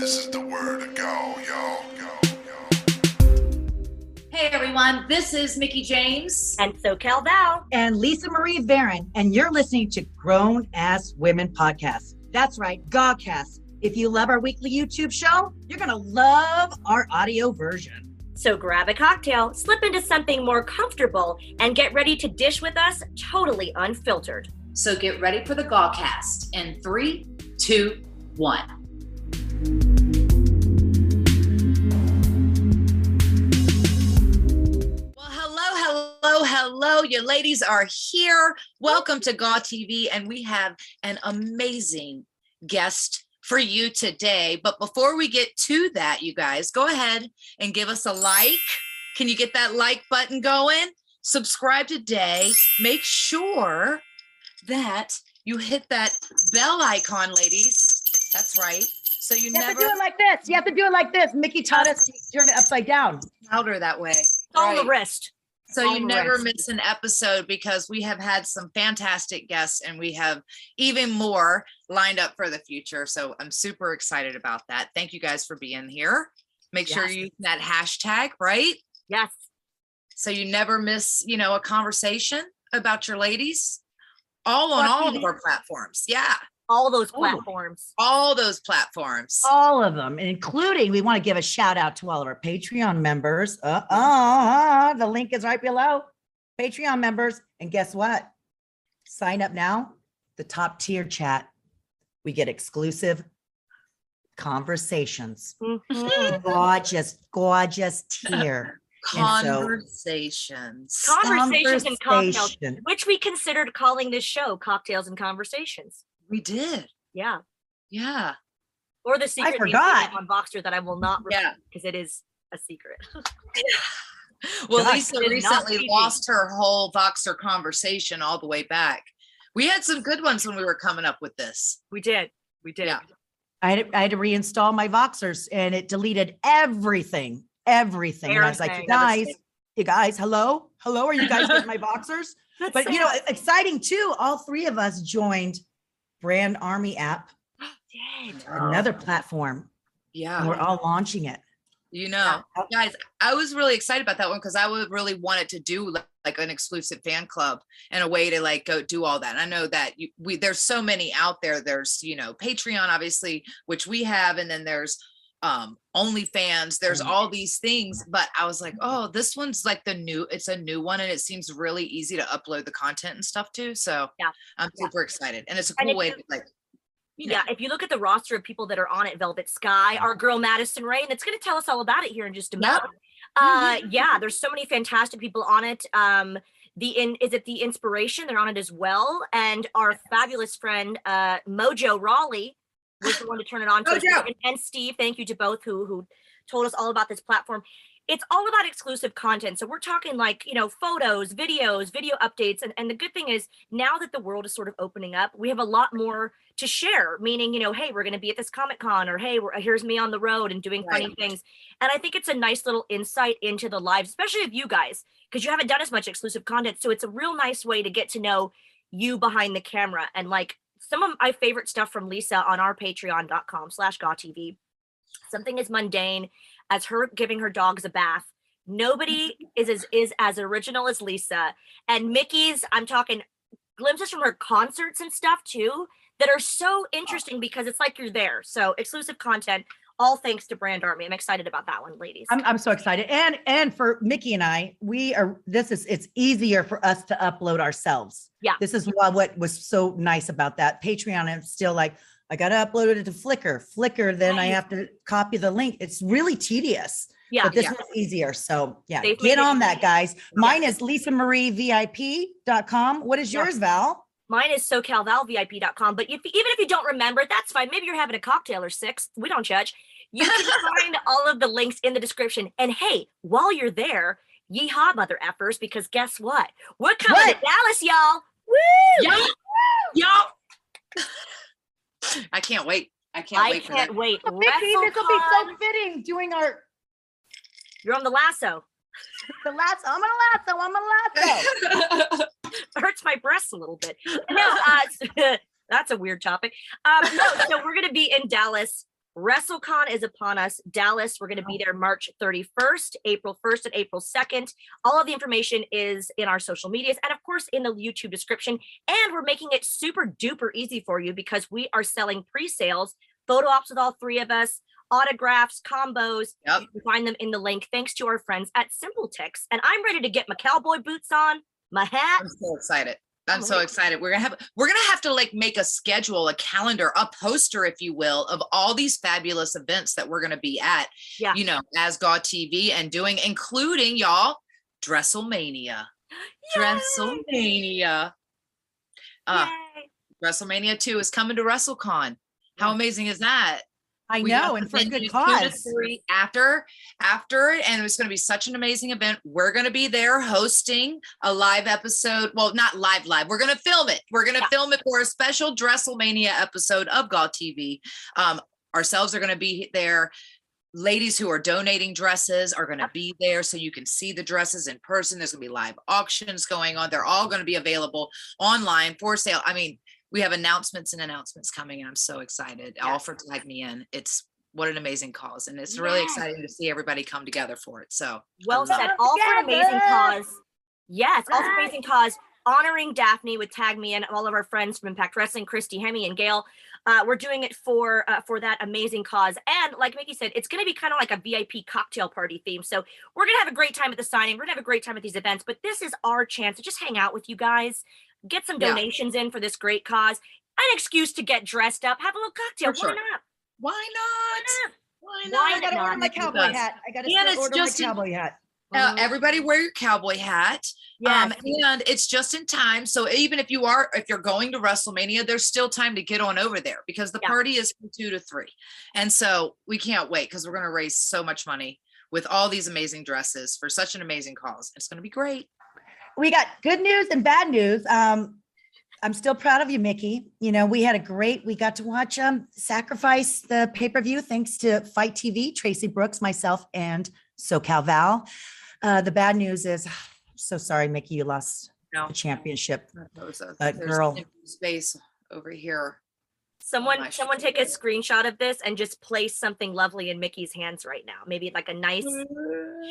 This is the word to go, y'all. Go, yo. Hey everyone, this is Mickie James. And SoCal Val. and Lisa Marie Varon, and you're listening to Grown Ass Women Podcast. That's right, Gawcast. If you love our weekly YouTube show, you're going to love our audio version. So grab a cocktail, slip into something more comfortable, and get ready to dish with us totally unfiltered. So get ready for the Gawcast in three, two, one. Hello, hello, hello. You ladies are here. Welcome to Gaw TV, and we have an amazing guest for you today. But before we get to that, you guys, go ahead and give us a like. Can you get that like button going? Subscribe today. Make sure that you hit that bell icon, ladies. That's right. So you, You have never to do it like this. You have to do it like this. Mickie taught us to turn it upside down. louder that way. On the Right. wrist. So you never miss an episode because we have had some fantastic guests and we have even more lined up for the future. So I'm super excited about that. Thank you guys for being here. Make sure you use that hashtag, right? Yes. So you never miss, you know, a conversation about your ladies. All on all of our platforms. Yeah. All those Oh. platforms. All those platforms. All of them, including we want to give a shout out to all of our Patreon members. Uh uh The link is right below. Patreon members. And guess what? Sign up now. The top tier chat. We get exclusive conversations. Mhm. Gorgeous, gorgeous tier. And so- Conversations. Conversations and cocktails, which we considered calling this show Cocktails and Conversations. We did. Yeah. Yeah. Or the secret name we forgot. on Voxer that I will not Yeah. because it is a secret. Well, Gosh, Lisa it is not recently TV. lost her whole Voxer conversation all the way back. We had some good ones when we were coming up with this. We did. We did. Yeah. I had, to, I had to reinstall my Voxers and it deleted everything, everything. And I was like, you Everything. guys, you guys, hello, hello, are you guys getting my Voxers? That's But you know, exciting too. All three of us joined Brand Army app, Did. another platform, and Yeah. we're all launching it. You know, guys, I was really excited about that one because I would really wanted to do li- like an exclusive fan club and a way to like go do all that. And I know that you, we there's so many out there. There's you know Patreon, obviously, which we have, and then there's um OnlyFans. There's Mhm. all these things, but I was like, oh, this one's like the new. It's a new one, and it seems really easy to upload the content and stuff too. So Yeah. I'm Yeah. super excited, and it's a cool way you- to like. You know, Yeah, if you look at the roster of people that are on it, Velvet Sky, our girl Madison Rayne, and it's going to tell us all about it here in just a minute. Uh, yeah, there's so many fantastic people on it. Um, the in is it the inspiration? They're on it as well, and our fabulous friend uh, Mojo Rawley was the one to turn it on. to us. Mojo. And, and Steve, thank you to both who who told us all about this platform. It's all about exclusive content. So we're talking like, you know, photos, videos, video updates. And, and the good thing is now that the world is sort of opening up, we have a lot more to share, meaning, you know, hey, we're going to be at this Comic Con or hey, we're, here's me on the road and doing funny Right. things. And I think it's a nice little insight into the lives, especially of you guys, because you haven't done as much exclusive content. So it's a real nice way to get to know you behind the camera. And like some of my favorite stuff from Lisa on our patreon.com slash TV. Something as mundane as her giving her dogs a bath. Nobody is as is as original as Lisa. And Mickey's, I'm talking glimpses from her concerts and stuff too that are so oh. interesting because it's like you're there. So exclusive content, all thanks to Brand Army. I'm excited about that one, ladies. I'm, I'm so excited. And and for Mickey and I, we are this is it's easier for us to upload ourselves. Yeah. This is what what was so nice about that. Patreon, I'm still like, I gotta upload it to Flickr. Flickr, then I have to copy the link. It's really tedious. yeah. But this Yeah. one's easier. So yeah, They've get on that, guys. Mine is lisamarievip.com. What is Yeah. yours, Val? Mine is SoCalValVIP.com. But if, even if you don't remember, that's fine. Maybe you're having a cocktail or six. We don't judge. You can find all of the links in the description. And hey, while you're there, yeehaw, mother effers, because guess what? We're coming to What? Dallas, y'all. Woo! Yo, yo. I can't wait. I can't I wait for can't that. wait. Mickie, this will be so fitting doing our You're on the lasso. the lasso. I'm gonna lasso, I'm gonna lasso. hurts my breasts a little bit. No, uh, that's a weird topic. Um, no, so we're going to be in Dallas WrestleCon is upon us. Dallas, we're going to be there March 31st, April 1st, and April 2nd. All of the information is in our social medias and, of course, in the YouTube description. And we're making it super duper easy for you because we are selling pre sales, photo ops with all three of us, autographs, combos. Yep. You can find them in the link thanks to our friends at SimpleTix. And I'm ready to get my cowboy boots on, my hat. I'm so excited. I'm Oh, so excited. We're gonna have we're gonna have to like make a schedule, a calendar, a poster, if you will, of all these fabulous events that we're gonna be at. Yeah. You know, as Gaw TV and doing, including y'all, Dresselmania. Dresselmania. Uh, Yay. WrestleMania 2 is coming to WrestleCon. How amazing is that? I We know, and for a good cause. After, after and it's going to be such an amazing event. We're going to be there hosting a live episode. Well, not live, live. We're going to film it. We're going to Yeah. film it for a special Dresselmania episode of Gaw TV. Um, ourselves are going to be there. Ladies who are donating dresses are going to be there so you can see the dresses in person. There's going to be live auctions going on. They're all going to be available online for sale. I mean, we have announcements and announcements coming, and I'm so excited. All for Tag Me In. It's what an amazing cause, and it's really Yes. exciting to see everybody come together for it. So, Well said. it. All for an amazing cause. Yes, all for an amazing cause. Honoring Daffney with Tag Me and all of our friends from Impact Wrestling, Christy, Hemme, and Gail. Uh, we're doing it for uh, for that amazing cause. And like Mickie said, it's going to be kind of like a VIP cocktail party theme. So we're going to have a great time at the signing. We're going to have a great time at these events. But this is our chance to just hang out with you guys, get some Yeah. donations in for this great cause, an excuse to get dressed up, have a little cocktail. For Why not? why Why not? not? Why Why not? I gotta order my cowboy hat. I gotta And order just my in- cowboy hat. Uh, Mhm. everybody wear your cowboy hat. Yes. Um, and it's just in time. So even if you are, if you're going to WrestleMania, there's still time to get on over there because the Yeah. party is from two to three. And so we can't wait because we're going to raise so much money with all these amazing dresses for such an amazing cause. It's going to be great. We got good news and bad news. Um, I'm still proud of you, Mickie. You know, we had a great, we got to watch um sacrifice the pay-per-view thanks to FITE TV, Traci Brooks, myself, and SoCal Val. Uh, the bad news is so sorry, Mickie, you lost No. the championship. That was a- But there's girl- empty Space over here. Someone, my someone take a screenshot of this and just place something lovely in Mickie's hands right now. Maybe like a nice,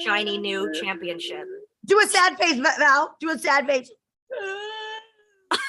shiny new championship. Do a sad face, Val. Do a sad face.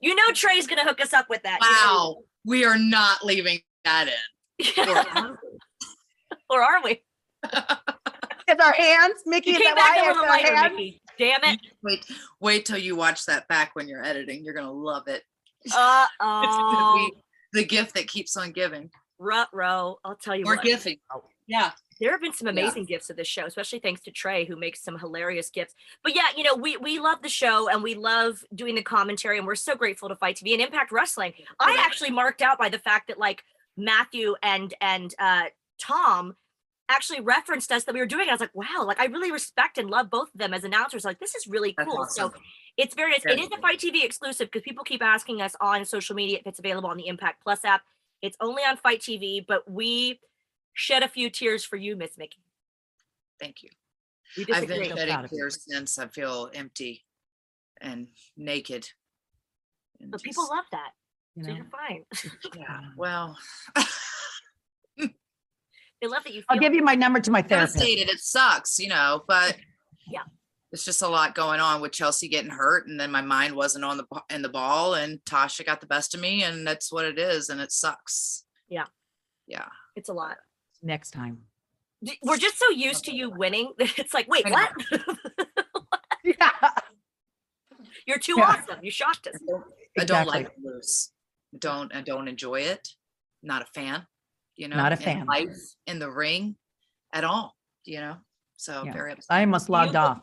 You know Trey's gonna hook us up with that. You know Wow. We are not leaving that in. he Or- are we? It's our hands, Mickie. You is came that back why a it's little our lighter, hands? Mickie. Damn it. wait, wait till you watch that back when you're editing. You're going to love it. Uh It's going oh. to be the gift that keeps on giving. Rut row. I'll tell you More what. gifting. Yeah. There have been some Yeah. amazing gifts of this show, especially thanks to Trey, who makes some hilarious gifts. But yeah, you know, we we love the show and we love doing the commentary, and we're so grateful to FITE TV and Impact Wrestling. I actually marked out by the fact that like Matthew and and uh Tom actually referenced us that we were doing. I was like, wow, like I really respect and love both of them as announcers. Like this is really cool. awesome. So it's very nice. It Very a. FITE TV exclusive because people keep asking us on social media if it's available on the Impact Plus app. It's only on FITE TV, but we shed a few tears for you, Miss Mickie. Thank you. We I've been disagree. So shedding proud of you. tears since I feel empty and naked. and But people just- love that. You So know? you're fine. Yeah, well, They love that you feel I'll give you my number to my therapist. devastated. It sucks, you know, but Yeah. it's just a lot going on with Chelsea getting hurt, and then my mind wasn't on the b- in the ball, and Tasha got the best of me, and that's what it is, and it sucks. Yeah. yeah. it's a lot. Next time. We're just so used to you winning that it's like, wait, what? Yeah. You're too Yeah. awesome. You shocked us. I don't Exactly. like to lose. I Don't I don't enjoy it. Not a fan. You know, Not a in fan. life in the ring at all. You know, so Yeah. very upset. I almost logged You- off.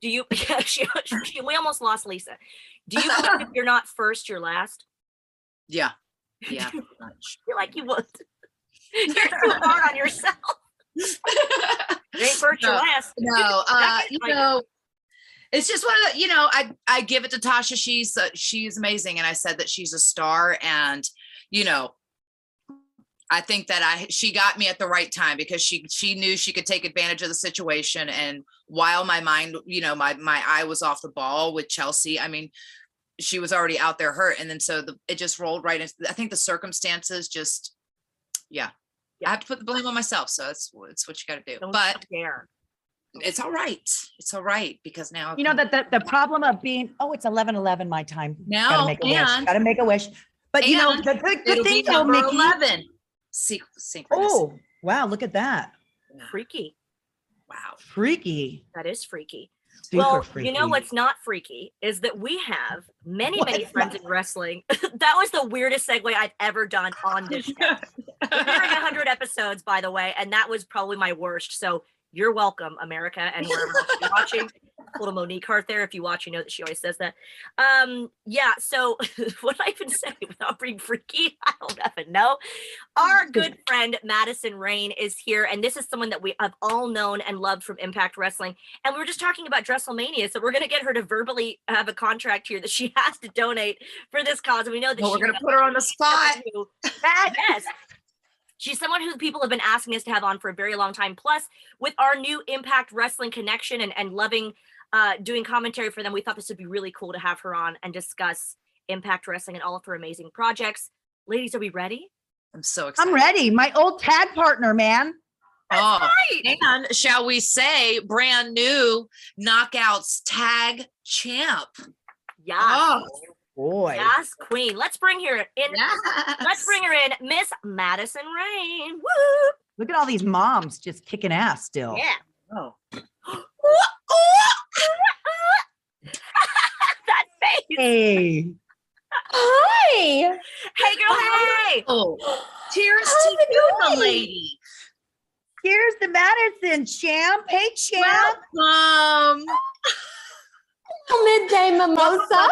Do you? Yeah, she, she, we almost lost Lisa. Do you believe if you're not first, you're last? Yeah, yeah. pretty much. I feel like you would. You're too hard on yourself. You ain't first, you're No. no, uh, you know, it's just one of the, you know, I I give it to Tasha. She's uh, she's amazing, and I said that she's a star, and you know, I think that I she got me at the right time because she she knew she could take advantage of the situation, and while my mind, you know, my my eye was off the ball with Chelsea. I mean, she was already out there hurt, and then so the it just rolled right into. I think the circumstances just Yeah. Yeah. I have to put the blame on myself. So that's, wh- that's what you got to do. Don't But dare. it's all right. It's all right because now. You know that the, the problem of being, oh, it's eleven eleven my time. Gotta Now, make a wish. and Gotta make a wish. But you know, the good, it'll good thing though, Mickie. 11. Syn- Oh, wow, look at that. Freaky. Wow. Freaky. That is freaky. Super well, freaky. you know what's not freaky is that we have many, What's many friends in wrestling. that was the weirdest segue I've ever done on this show. We're nearing 100 episodes, by the way, and that was probably my worst. So you're welcome, America, and wherever else you're watching. Little Monique Hart there. If you watch, you know that she always says that. Um, yeah. So what I even say without being freaky? I don't even know. Our good friend Madison Rayne is here, and this is someone that we have all known and loved from Impact Wrestling. And we were just talking about WrestleMania, so we're gonna get her to verbally have a contract here that she has to donate for this cause. And we know that Well, we're going to put her on the spot. yes. She's someone who people have been asking us to have on for a very long time. Plus, with our new Impact Wrestling connection and, and loving uh, doing commentary for them, we thought this would be really cool to have her on and discuss Impact Wrestling and all of her amazing projects. Ladies, are we ready? I'm so excited. I'm ready. My old tag partner, man. Oh, Right. and shall we say, brand new knockouts tag champ. Yeah. Oh, Boy. Yes, Queen. Let's bring her in. yes. Let's bring her in, Miss Madison Rayne. Woo! Look at all these moms just kicking ass still. Yeah. Oh. that face. Hey. Hi. Hey, girl. Hey. Oh, cheers How's to it you, my going? lady. Here's the Madison champ. Hey, champ. Welcome. Midday mimosa.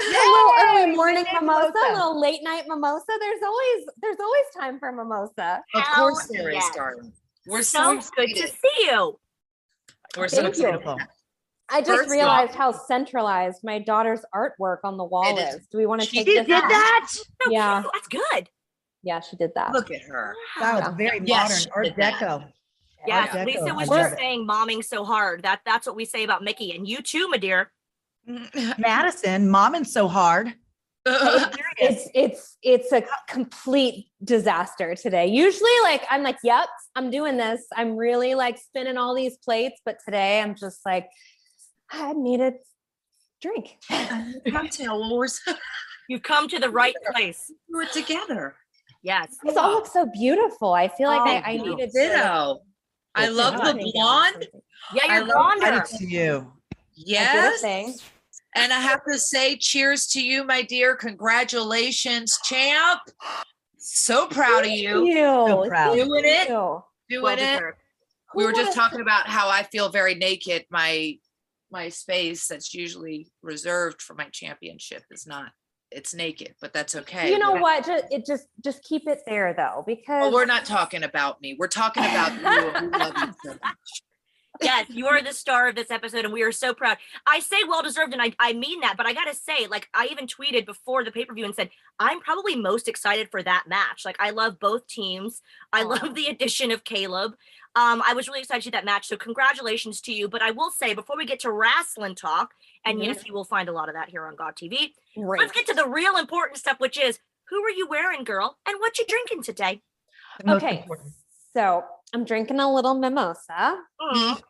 A little early morning midday mimosa, mimosa. a little late night mimosa. There's always there's always time for mimosa. Of Hell course there is, yes. darling. We're so, So good to see you. We're so Thank you. excited. Beautiful. I just First off- realized how centralized my daughter's artwork on the wall It is. is. Do we want to She take She this did that? So Yeah. That's good. Yeah, she did that. Look at her. Wow, Yeah. it's very Yes, modern. Art she did that. Deco. Yes, Art Lisa was I just saying momming so hard. That that's what we say about Mickie and you too, my dear. Madison, momming so hard. It's it's it's a complete disaster today. Usually, like I'm like, yep, I'm doing this. I'm really like spinning all these plates, but today I'm just like, I need a drink. Cocktail wars. You've come to the right place. Do it together. Yes. These all look so beautiful. I feel like Oh, I, I needed to. Ditto. I love the blonde. Yeah, you're love- blonder. You. Yes. And I have to say, cheers to you, my dear. Congratulations, champ. So proud of Thank you. So proud. Thank Doing it. you. Doing Well it. deserved. We were just talking about how I feel very naked. My my space that's usually reserved for my championship is not. It's naked, but that's okay. You know what? Just, it just just keep it there though, because Well, we're not talking about me. We're talking about you. Yes, you are the star of this episode, and we are so proud. I say well deserved, and I, I mean that, but I gotta say, like, I even tweeted before the pay per view and said, I'm probably most excited for that match. Like, I love both teams. I Aw. love the addition of Caleb. Um, I was really excited to see that match. So, congratulations to you. But I will say, before we get to wrestling talk, and Mhm. yes, you will find a lot of that here on Gaw TV, great. let's get to the real important stuff, which is who are you wearing, girl, and what you drinking today? Okay, important. so I'm drinking a little mimosa Mm,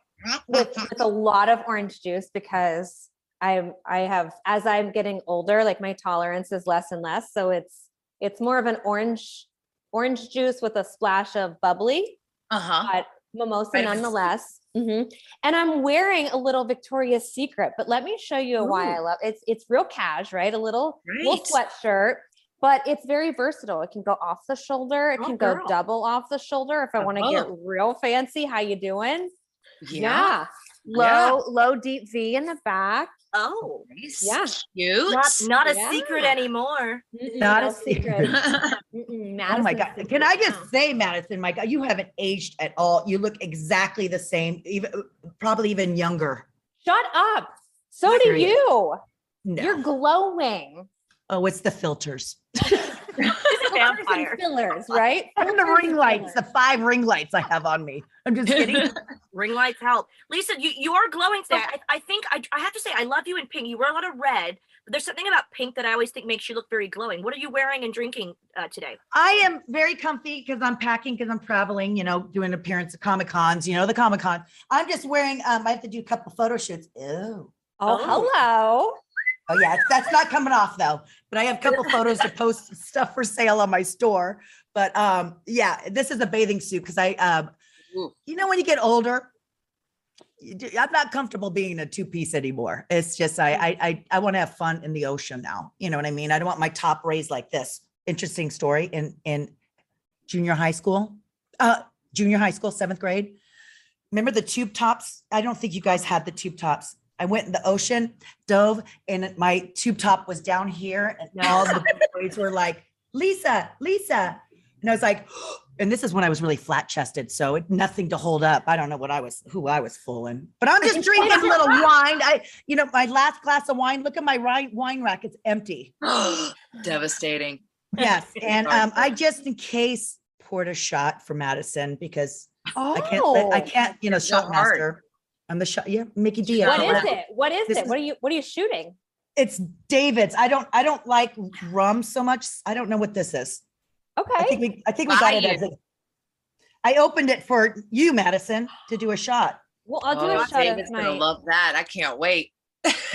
with, with a lot of orange juice because I'm I have as I'm getting older, like my tolerance is less and less. So it's it's more of an orange orange juice with a splash of bubbly, Uh-huh. but mimosa Vitamins. nonetheless. Mhm. And I'm wearing a little Victoria's Secret, but let me show you why I love it's it's real cash, right? A little little Right. sweatshirt, but it's very versatile. It can go off the shoulder, it Oh, can go double off the shoulder if I want to get real fancy. How you doing? Yeah. Low, Yeah. low, deep V in the back. Oh, Nice. Yeah. Cute. not, not a secret anymore. Mm-mm, Not no a secret. Oh my God. Can I just say, Madison, my God, you haven't aged at all. You look exactly the same, even probably even younger. Shut up. So do you. No. You're glowing. oh, it's the filters. He's a Filters and vampire. Fillers, right? And the ring lights, the five ring lights I have on me. I'm just kidding. Ring lights help. Lisa, you, you are glowing today. I, I think I, I have to say I love you in pink. You wear a lot of red. But there's something about pink that I always think makes you look very glowing. What are you wearing and drinking uh, today? I am very comfy because I'm packing because I'm traveling, you know, doing appearance at Comic Cons, you know, the Comic Con. I'm just wearing, um, I have to do a couple photo shoots. Ew. Oh, Oh. hello. Oh yeah, that's not coming off though. But I have a couple photos to post stuff for sale on my store. But um, yeah, this is a bathing suit because I, um, you know, when you get older, I'm not comfortable being a two piece anymore. It's just I I I, I want to have fun in the ocean now. You know what I mean? I don't want my top raised like this. Interesting story in in junior high school, uh, junior high school, seventh grade. Remember the tube tops? I don't think you guys had the tube tops. I went in the ocean, dove, and my tube top was down here, and all the boys were like, "Lisa, Lisa," and I was like, and this is when I was really flat chested, so it, nothing to hold up. I don't know what I was, who I was fooling, but I'm just drinking a little wine. I, you know, my last glass of wine. Look at my wine rack; it's empty. Devastating. Yes, and um, I just in case poured a shot for Madison because Oh, I can't, I can't, you know, shot master. I'm the shot. Yeah, Mickey D. What is can't is let- it? What is This it? is- What are you what are you shooting? It's David's. I don't. I don't like rum so much. I don't know what this is. Okay. I Okay. think we. I think we got it as a. I opened it for you, Madison, to do a shot. Well, I'll do Oh, a shot David's of gonna love that. I can't wait.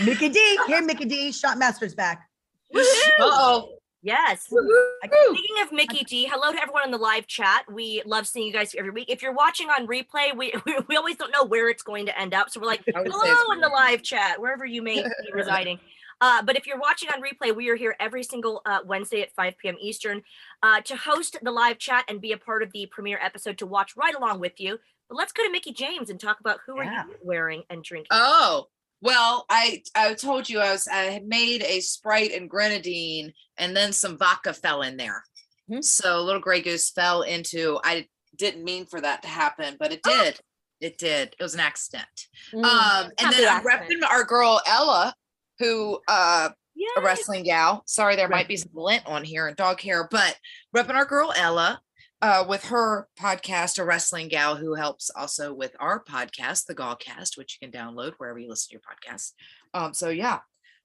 Mickey D. Here, Mickey D. Shot master's back. Uh oh, Yes. I- Speaking of Mickey D, hello to everyone in the live chat. We love seeing you guys every week. If you're watching on replay, we we, we always don't know where it's going to end up. So we're like, I would say hello in the live chat, wherever you may be residing. Uh, but if you're watching on replay, we are here every single uh, Wednesday at 5 p.m. Eastern uh, to host the live chat and be a part of the premiere episode to watch right along with you. But let's go to Mickie James and talk about who Yeah. are you wearing and drinking. Oh, well, I I told you I was I had made a Sprite and grenadine, and then some vodka fell in there. Mhm. So little Grey Goose fell into. I didn't mean for that to happen, but it Oh. did. It did. It was an accident. Mm. Um, and then I'm repping our girl Ella, who uh a wrestling gal. Sorry, there might be some lint on here and dog hair, but repping our girl Ella uh, with her podcast, a wrestling gal who helps also with our podcast, the Gawcast, which you can download wherever you listen to your podcast. Um, so yeah,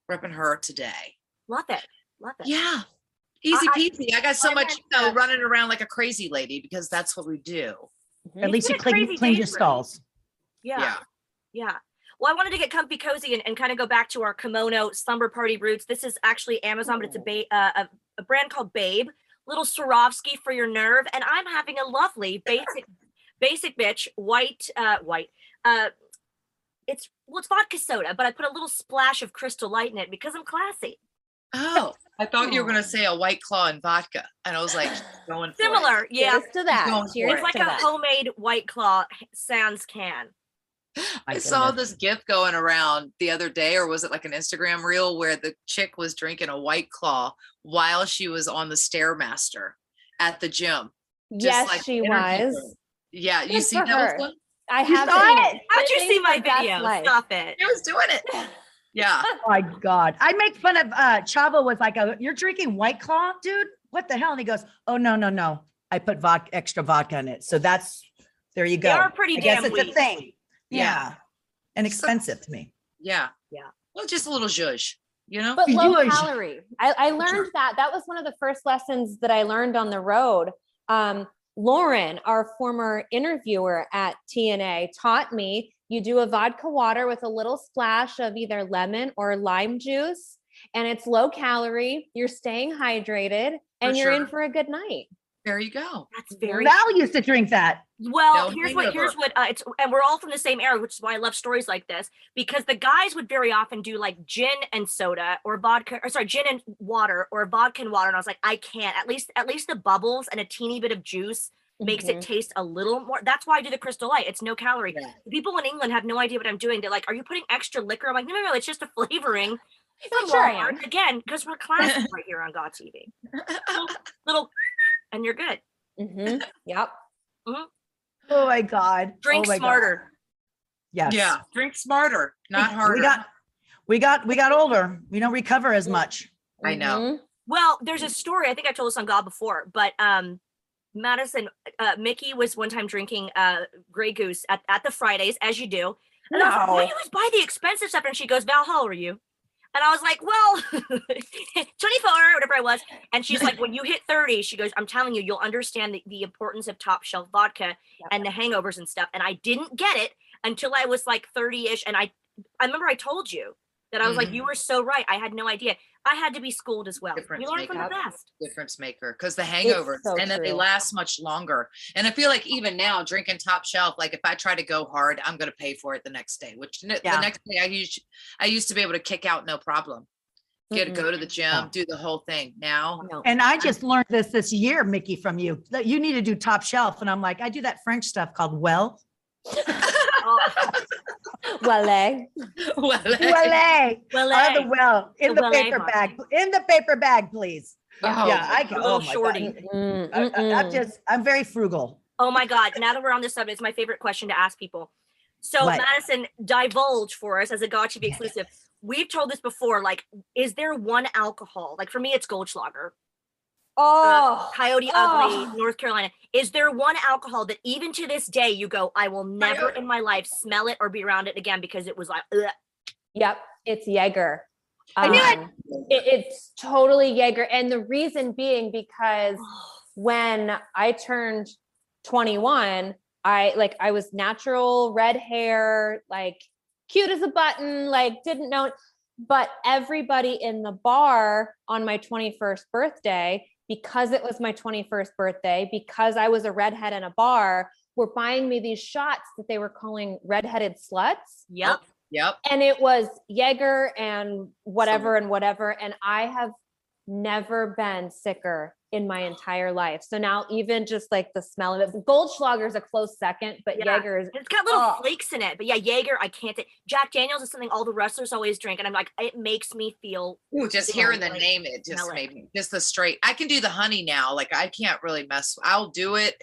repping her today. Love it. Love it. Yeah. Easy I- peasy. I got so I much, you know, running around like a crazy lady because that's what we do. At It's least you a clean, cleaned your stalls. Yeah. Yeah. Yeah. Well, I wanted to get comfy cozy and, and kind of go back to our kimono slumber party roots. This is actually Amazon, but it's a, ba- uh, a, a brand called Babe, little Swarovski for your nerve. And I'm having a lovely basic, basic bitch, white, uh, white. Uh, it's, well, it's vodka soda, but I put a little splash of crystal light in it because I'm classy. Oh, I thought you were going to say a white claw and vodka. And I was like, going for it. Similar. Yeah. Cheers to that. Cheers. It's like a that. homemade white claw sans can. I saw this gif going around the other day, or was it like an Instagram reel where the chick was drinking a white claw while she was on the Stairmaster at the gym? just Yes, like she was. drink. Yeah, you see her. one? I You have saw it? How'd you see my video? life. Stop it. She was doing it. Yeah. Oh my God. I make fun of uh Chavo was like, "Oh, you're drinking White Claw, dude? What the hell? And he goes, Oh no, no, no. I put vodka extra vodka in it. So that's there you go. They are pretty I guess damn it's a weak. thing. Yeah. Yeah. And So- expensive to me. Yeah. Yeah. Well, just a little zhuzh, you know? but low are- calorie. I, I learned that. That was one of the first lessons that I learned on the road. Um, Lauren, our former interviewer at TNA, taught me you do a vodka water with a little splash of either lemon or lime juice, and it's low calorie. You're staying hydrated, and For you're in for a good night. There you go. That's very Val used to drink that. well. No here's what here's what uh, it's and we're all from the same era, which is why I love stories like this because the guys would very often do like gin and soda or vodka or sorry gin and water or vodka and water, and I was like I can't at least at least the bubbles and a teeny bit of juice makes Mhm. it taste a little more. That's why I do the crystal light. It's no calorie. Yeah. People in England have no idea what I'm doing. They're like, "Are you putting extra liquor?" I'm like, "No, no, no. It's just a flavoring." from Sure I Walmart." am. Again, because we're classy right here on Gaw TV. Little, little, and you're good. Mhm. Yep. Oh my God. Drink oh my God. smarter. Yes. Yeah. Drink smarter, not harder. We got we got we got older. We don't recover as much. I know. Mhm. Well, there's a story. I think I told this on God before, but um, Madison, uh, Mickie was one time drinking uh Grey Goose at, at the Fridays, as you do. And I was like, why No. do you always buy the expensive stuff? And she goes, Val, how old are you? And I was like, well, 24, whatever I was. And she's like, when you hit 30, she goes, I'm telling you, you'll understand the, the importance of top shelf vodka Yep. and the hangovers and stuff. And I didn't get it until I was like 30 ish. And I, I remember I told you that I was like, mm-hmm. you were so right. I had no idea. I had to be schooled as well. Difference We learn from the best. difference maker because the hangovers so and then they last much longer. And I feel like even now drinking top shelf, like if I try to go hard, I'm gonna pay for it the next day, which Yeah. the next day I used I used to be able to kick out no problem. Get go to the gym, do the whole thing. Now No. And I just learned this this year, Mickie, from you, that you need to do top shelf. And I'm like, I do that French stuff called well. Oh, Well, eh? well, Well, well, eh, the well, in The the paper vodka. bag, in the paper bag, please. oh, Yeah, I can. little Oh my shorty. God. Mm, I, mm, I- I'm mm. just, I'm very frugal. Oh my God. Now that we're on this subject, it's my favorite question to ask people. So, What? Madison, divulge for us as a God to be exclusive. We've told this before. Like, is there one alcohol? Like, for me, it's Goldschlager, Oh, Coyote Oh. Ugly, North Carolina. Is there one alcohol that even to this day you go, I will never Coyote. in my life smell it or be around it again because it was like, ugh. yep. It's Jaeger. I knew it. Um, it- It's totally Jaeger. And the reason being because when I turned 21, I like I was natural red hair, like cute as a button, like didn't know but everybody in the bar on my 21st birthday because it was my 21st birthday because I was a redhead in a bar were buying me these shots that they were calling redheaded sluts Yep. Yep. and it was Jaeger and whatever and whatever. And I have never been sicker in my entire life. So now even just like the smell of it, Goldschlager is a close second, but Yeah. Jaeger is It's got little Oh. flakes in it. But yeah, Jaeger, I can't. Th- Jack Daniels is something all the wrestlers always drink. And I'm like, it makes me feel Ooh, just Yeah, hearing the like, name, it just smell it. made me just the straight. I can do the honey now. Like I can't really mess. I'll do it.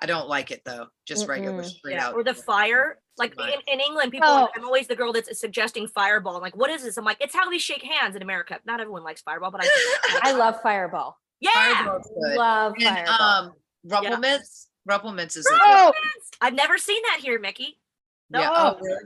I don't like it though. Just regular Mm-mm. straight Yeah, out. or the fire. Like in, in England, people, are- Oh. I'm always the girl that's suggesting fireball. I'm like, what is this? I'm like, it's how we shake hands in America. Not everyone likes fireball, but I, I love Fireball. Yeah. Fireball's. Love And Fireball. um, Rumplemintz. Rumplemintz is a good. Oh, I've never seen that here, Mickie. No. Yeah. Oh, really?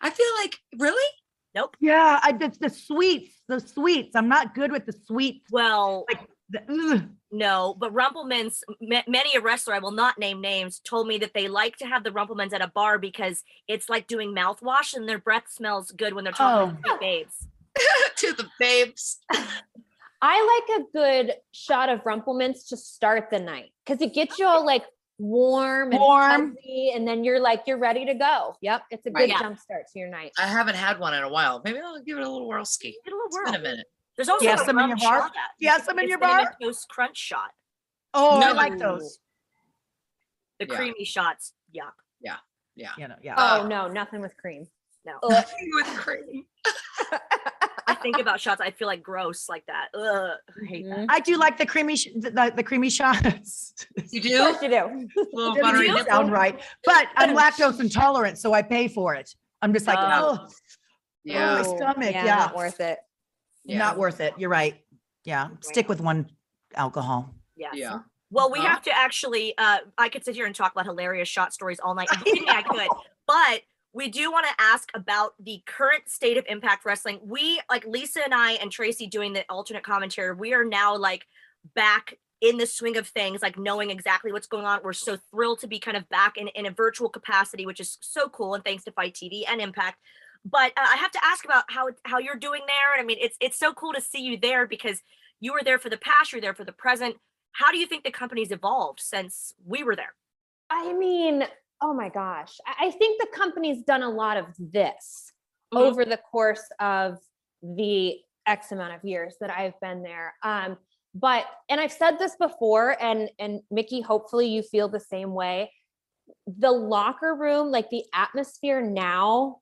I feel like really. Nope. Yeah, I did the sweets, the sweets. I'm not good with the sweets. Well, The- no, but Rumplemintz, ma- many a wrestler, I will not name names, told me that they like to have the Rumplemintz at a bar because it's like doing mouthwash and their breath smells good when they're talking to sweet babes. to the babes. I like a good shot of Rumplemintz to start the night because it gets you all like warm and Warm. fuzzy, and then you're like you're ready to go. Yep, it's a Right. good Yeah. jump start to your night. I haven't had one in a while. Maybe I'll give it a little whirl ski. Get a little It's been a minute. There's also Yes, a some in your bar? shot. Yes, some in It's your cinnamon bar? Toast crunch shot. Oh, I like those. The Yeah. creamy shots. Yuck. You know, yeah. Oh Uh, no, nothing with cream. No. Ugh. With cream. I think about shots, I feel like gross like that. Ugh. I hate that. Mhm. I do like the creamy, sh- the, the, the creamy shots. You Of do? course you do. little Doesn't buttery even nipple? sound right, but I'm lactose intolerant, so I pay for it. I'm just like, Oh. oh, Yeah. my stomach, yeah, yeah. not worth it. Yeah. not worth it. You're right. Yeah, stick with one alcohol. Yes. Yeah. Well, we Uh-huh. have to actually. Uh, I could sit here and talk about hilarious shot stories all night. I'm kidding, I could, but we do want to ask about the current state of Impact Wrestling. We, like Lisa and I and Traci, doing the alternate commentary. We are now like back in the swing of things, like knowing exactly what's going on. We're so thrilled to be kind of back in, in a virtual capacity, which is so cool. And thanks to FITE TV and Impact. But uh, I have to ask about how how you're doing there. And I mean, it's it's so cool to see you there because you were there for the past, you're there for the present how do you think the company's evolved since we were there? I mean, oh my gosh. I think the company's done a lot of this Mhm. over the course of the X amount of years that I've been there. Um, but and I've said this before, and and Mickie, hopefully you feel the same way. The locker room, like the atmosphere now,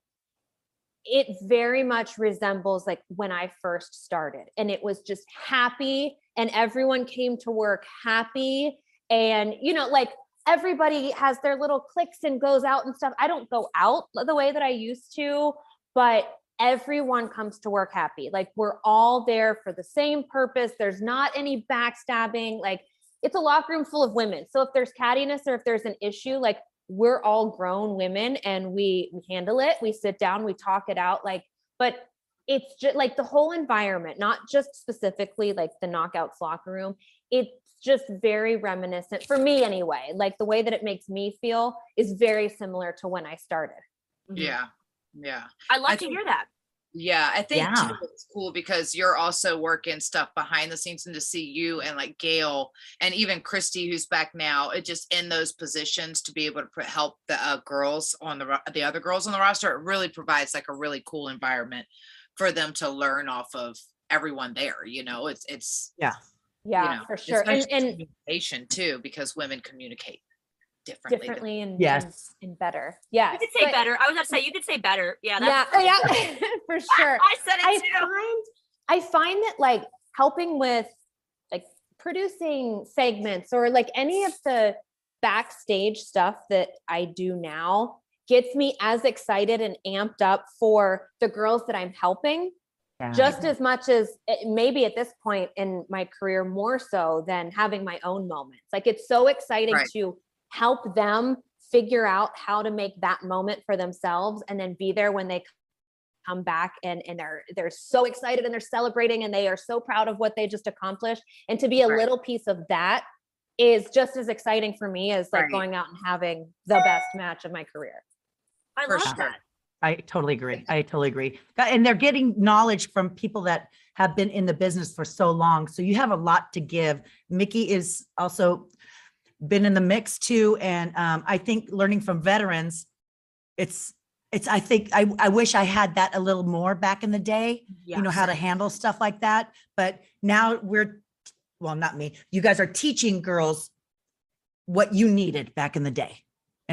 it very much resembles like when I first started. And it was just happy, and everyone came to work happy. And, you know, like everybody has their little clicks and goes out and stuff. I don't go out the way that I used to, but everyone comes to work happy. Like we're all there for the same purpose. There's not any backstabbing. Like it's a locker room full of women. So if there's cattiness or if there's an issue, like we're all grown women and we, handle it. We sit down, we talk it out. Like, but it's just like the whole environment, not just specifically like the knockouts locker room. It's just very reminiscent for me anyway. Like the way that it makes me feel is very similar to when I started. Mhm. Yeah. Yeah. I love I to think- hear that. Yeah, I think Yeah. too, it's cool because you're also working stuff behind the scenes and to see you and like Gail and even Christy, who's back now, it just in those positions to be able to pr- help the uh, girls on the the other girls on the roster. It really provides like a really cool environment for them to learn off of everyone there. You know, it's it's Yeah, you know, for sure. And nice and communication too because women communicate differently. than- differently and Yes. and, and better. Yeah. You could say better. I was about to say you could say better. Yeah, Yeah, that's yeah, for sure. I said I it too. find I find that like helping with like producing segments or like any of the backstage stuff that I do now gets me as excited and amped up for the girls that I'm helping Yeah. just as much as it- maybe at this point in my career more so than having my own moments like it's so exciting Right. to help them figure out how to make that moment for themselves and then be there when they come back and and they're they're so excited and they're celebrating and they are so proud of what they just accomplished and to be a Right. little piece of that is just as exciting for me as like Right. going out and having the best match of my career I For love sure. that. I totally agree. I totally agree. And they're getting knowledge from people that have been in the business for so long. So you have a lot to give. Mickie is also been in the mix too. And um, I think learning from veterans, it's, it's, I think, I, I wish I had that a little more back in the day, you know, how to handle stuff like that. But now we're, well, not me, you guys are teaching girls what you needed back in the day.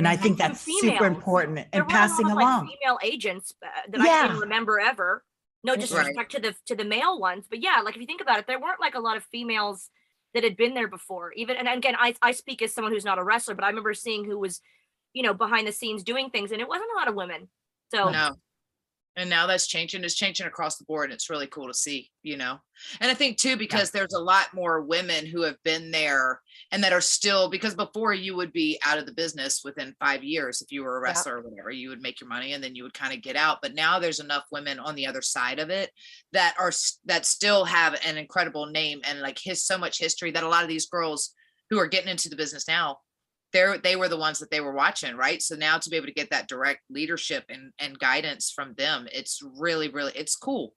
And I think that's females. super important There and weren't a lot passing of, like, along. female agents uh, that I Yeah. can remember ever. No Right. disrespect to the to the male ones, but yeah, like if you think about it, there weren't like a lot of females that had been there before. Even and again, I I speak as someone who's not a wrestler, but I remember seeing who was, you know, behind the scenes doing things, and it wasn't a lot of women. So No. And now that's changing. It's changing across the board. And it's really cool to see, you know. And I think too, because there's a lot more women who have been there and that are still because before you would be out of the business within five years if you were a Yeah. wrestler or whatever, you would make your money and then you would kind of get out. But now there's enough women on the other side of it that are that still have an incredible name and like his so much history that a lot of these girls who are getting into the business now they're they were the ones that they were watching right so now to be able to get that direct leadership and and guidance from them it's really really it's cool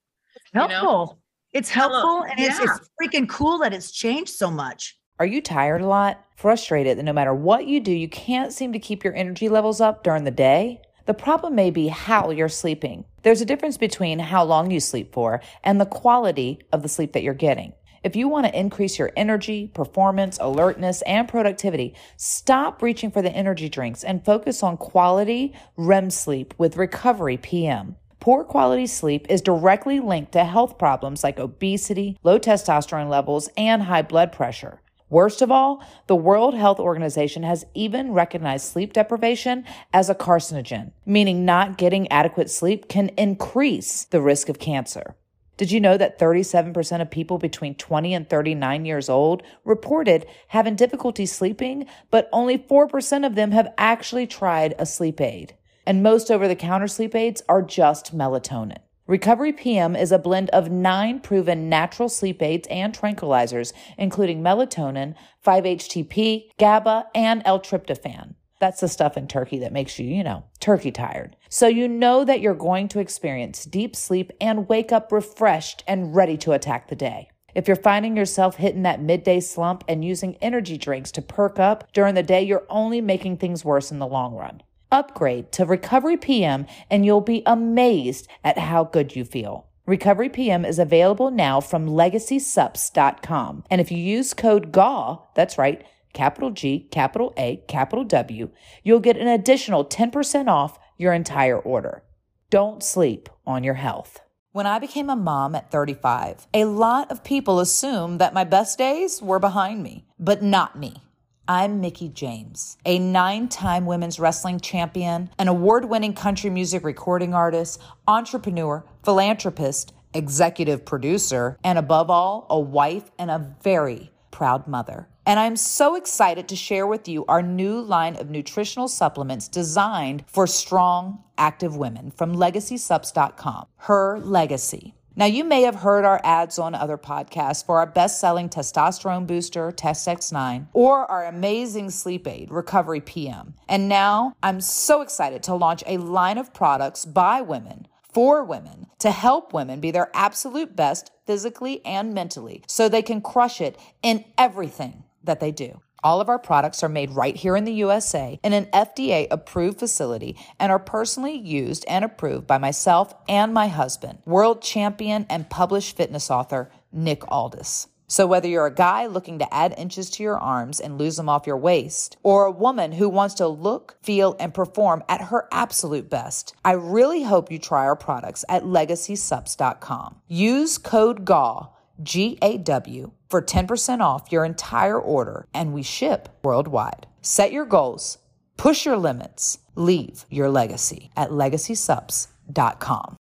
you know? helpful. It's helpful and it's, it's freaking cool that it's changed so much. Are you tired a lot? Frustrated that no matter what you do, you can't seem to keep your energy levels up during the day? The problem may be how you're sleeping. There's a difference between how long you sleep for and the quality of the sleep that you're getting. If you want to increase your energy, performance, alertness, and productivity, stop reaching for the energy drinks and focus on quality REM sleep with Recovery PM. Poor quality sleep is directly linked to health problems like obesity, low testosterone levels, and high blood pressure. Worst of all, the World Health Organization has even recognized sleep deprivation as a carcinogen, meaning not getting adequate sleep can increase the risk of cancer. Did you know that 37% of people between 20 and 39 years old reported having difficulty sleeping, but only 4% of them have actually tried a sleep aid? And most over the counter sleep aids are just melatonin. Recovery PM is a blend of nine proven natural sleep aids and tranquilizers, including melatonin, 5-HTP, GABA, and L-tryptophan. That's the stuff in turkey that makes you, you know, turkey tired. So you know that you're going to experience deep sleep and wake up refreshed and ready to attack the day. If you're finding yourself hitting that midday slump and using energy drinks to perk up during the day, you're only making things worse in the long run. Upgrade to Recovery PM and you'll be amazed at how good you feel. Recovery PM is available now from legacysups.com. And if you use code GAW, that's right, capital G, capital A, capital W, you'll get an additional 10% off your entire order. Don't sleep on your health. When I became a mom at 35, a lot of people assumed that my best days were behind me, but not me. I'm Mickie James, a nine time women's wrestling champion, an award winning country music recording artist, entrepreneur, philanthropist, executive producer, and above all, a wife and a very proud mother. And I'm so excited to share with you our new line of nutritional supplements designed for strong, active women from legacysups.com. Her Legacy. Now, you may have heard our ads on other podcasts for our best selling testosterone booster, TestX9, or our amazing sleep aid, Recovery PM. And now I'm so excited to launch a line of products by women for women to help women be their absolute best physically and mentally so they can crush it in everything that they do. All of our products are made right here in the USA in an FDA approved facility and are personally used and approved by myself and my husband, world champion and published fitness author Nick Aldis. So, whether you're a guy looking to add inches to your arms and lose them off your waist, or a woman who wants to look, feel, and perform at her absolute best, I really hope you try our products at legacysups.com. Use code GAW, G A W, for 10% off your entire order, and we ship worldwide. Set your goals, push your limits, leave your legacy at legacysups.com.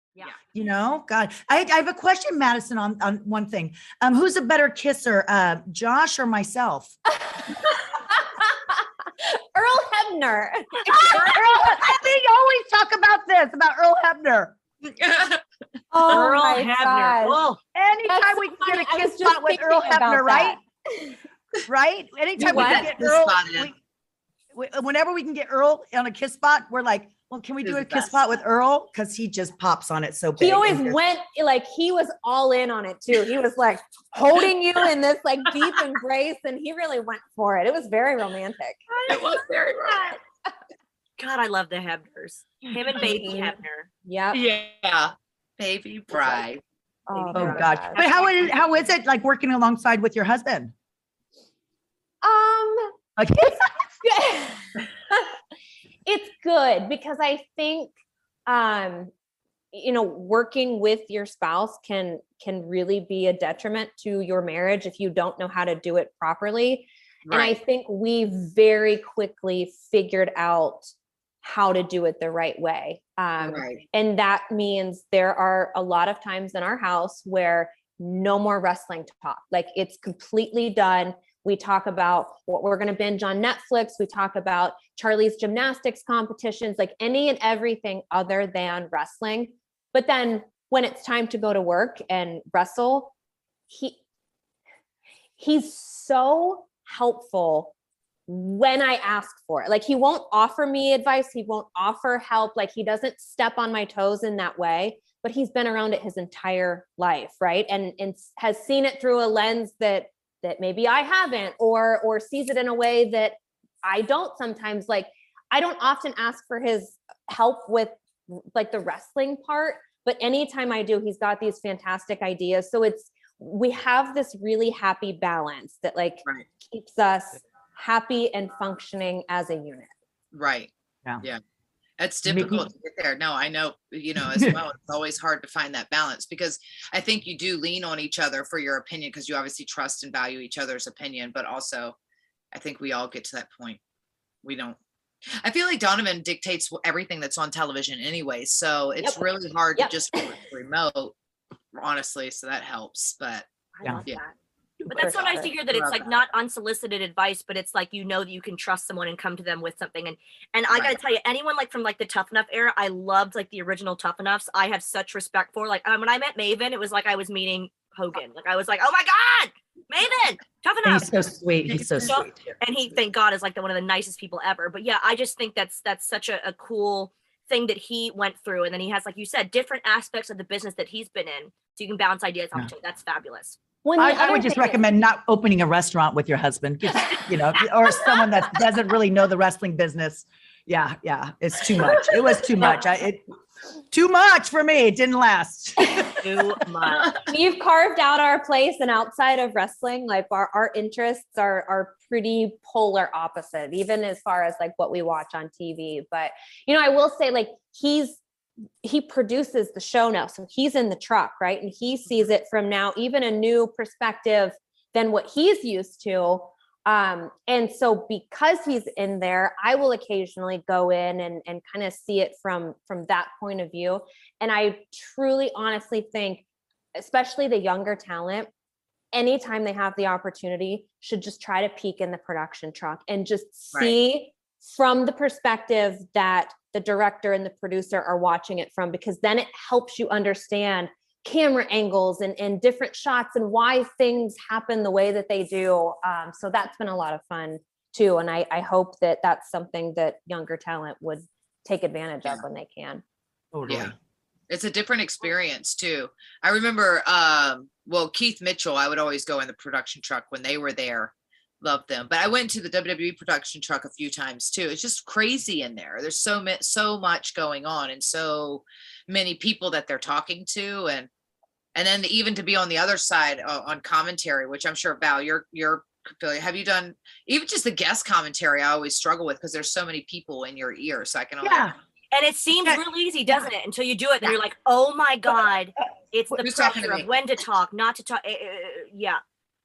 You know, God, I, I have a question, Madison, on, on one thing. Um, who's a better kisser, uh, Josh or myself? Earl Hebner. Earl, we always talk about this about Earl Hebner. Oh Earl my Hebner. gosh. Oh, Anytime That's we can funny. get a kiss just spot with Earl thinking about Hebner, right? Right? Anytime we can get Kiss Earl, spot in. we- we- whenever we can get Earl on a kiss spot, we're like, well, can we He's do a the kiss best. spot with Earl? Because he just pops on it so big. He always and went like he was all in on it too. He was like holding you in this like deep embrace, and he really went for it. It was very romantic. It was very romantic. God, I love the Hebners. Him and Baby. Hebner. Yep. Yeah. Baby bride. Oh, Oh gosh. But how is how is it like working alongside with your husband? Um, Okay. it's good because I think um you know working with your spouse can can really be a detriment to your marriage if you don't know how to do it properly. And I think we very quickly figured out how to do it the right way. Um Right. and that means there are a lot of times in our house where no more wrestling talk. Like it's completely done. We talk about what we're going to binge on Netflix. We talk about Charlie's gymnastics competitions, like any and everything other than wrestling. But then when it's time to go to work and wrestle, he he's so helpful when I ask for it. Like he won't offer me advice, he won't offer help, like he doesn't step on my toes in that way, but he's been around it his entire life, right? And and has seen it through a lens that that maybe I haven't or or sees it in a way that I don't sometimes like I don't often ask for his help with like the wrestling part, but anytime I do, he's got these fantastic ideas. So it's we have this really happy balance that like Right. keeps us happy and functioning as a unit. Right. Yeah. Yeah. It's Mickie? difficult to get there. No, I know, you know, as well. It's always hard to find that balance because I think you do lean on each other for your opinion because you obviously trust and value each other's opinion, but also I think we all get to that point. We don't. I feel like Donovan dictates everything that's on television anyway, so it's Yep. really hard Yep. to just go with the remote, honestly. So that helps. But I Yeah. love Yeah. But that's so nice to hear that it's like not unsolicited advice, but it's like you know that you can trust someone and come to them with something. And and I gotta tell you, anyone like from like the Tough Enough era, I loved like the original Tough Enoughs. I have such respect for. Like um, when I met Maven, it was like I was meeting Hogan. Like I was like, oh my god, Maven, Tough And Enough. he's so sweet. He's so sweet. and he thank god is like the one of the nicest people ever but yeah i just think that's that's such a, a cool thing that he went through and then he has like you said different aspects of the business that he's been in so you can bounce ideas off Yeah. that's fabulous When I, I would just thing is- recommend not opening a restaurant with your husband, just, you know, or someone that doesn't really know the wrestling business. Yeah, yeah, it's too much. It was too much. I, it, too much for me. It didn't last. too much we've carved out our place and outside of wrestling like our, our interests are are pretty polar opposite even as far as like what we watch on tv but you know i will say like he's he produces the show now so he's in the truck right? And he sees it from now even a new perspective than what he's used to. Um and so because he's in there i will occasionally go in and and kind of see it from from that point of view. And i truly honestly think especially the younger talent anytime they have the opportunity, should just try to peek in the production truck and just Right. See from the perspective that the director and the producer are watching it from, because then it helps you understand camera angles and, and different shots and why things happen the way that they do. Um, so that's been a lot of fun too. And I, I hope that that's something that younger talent would take advantage of when they can. Totally. Yeah. It's a different experience too. I remember, um, well, Keith Mitchell, I would always go in the production truck when they were there. Loved them. But I went to the WWE production truck a few times too. It's just crazy in there. There's so much, so much going on and so many people that they're talking to and and then even to be on the other side uh, on commentary, which I'm sure Val, you're you're. Have you done even just the guest commentary? I always struggle with because there's so many people in your ear. So I can only Yeah. And it seems Yeah. real easy, doesn't it? Until you do it, and you're like, oh my God, it's the Who's pressure of when to talk, not to talk. eh, Yeah.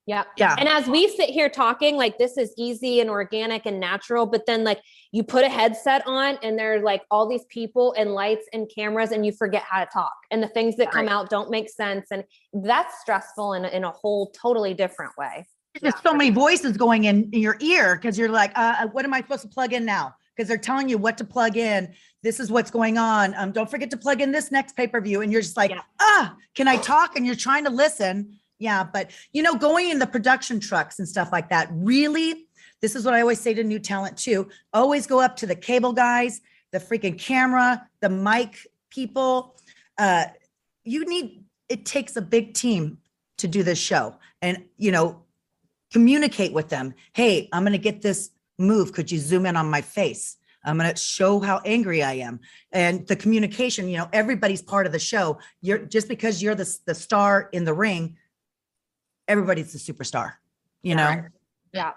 Yeah. Yeah. And as we sit here talking, like this is easy and organic and natural, but then like you put a headset on and there's like all these people and lights and cameras and you forget how to talk. And the things that come Right. out don't make sense. And that's stressful in, a- in a whole totally different way. There's so many voices going in, in your ear because you're like, uh, uh, what am I supposed to plug in now? Because they're telling you what to plug in. This is what's going on. Um, don't forget to plug in this next pay per view. And you're just like, Yeah. ah, can I talk? And you're trying to listen. Yeah. But, you know, going in the production trucks and stuff like that, really, this is what I always say to new talent too. Always go up to the cable guys, the freaking camera, the mic people. Uh, you need, it takes a big team to do this show. And, you know, communicate with them. Hey, I'm going to get this move. Could you zoom in on my face? I'm going to show how angry I am. And the communication, you know, everybody's part of the show. You're just because you're the, the star in the ring, everybody's the superstar, you know? Yeah.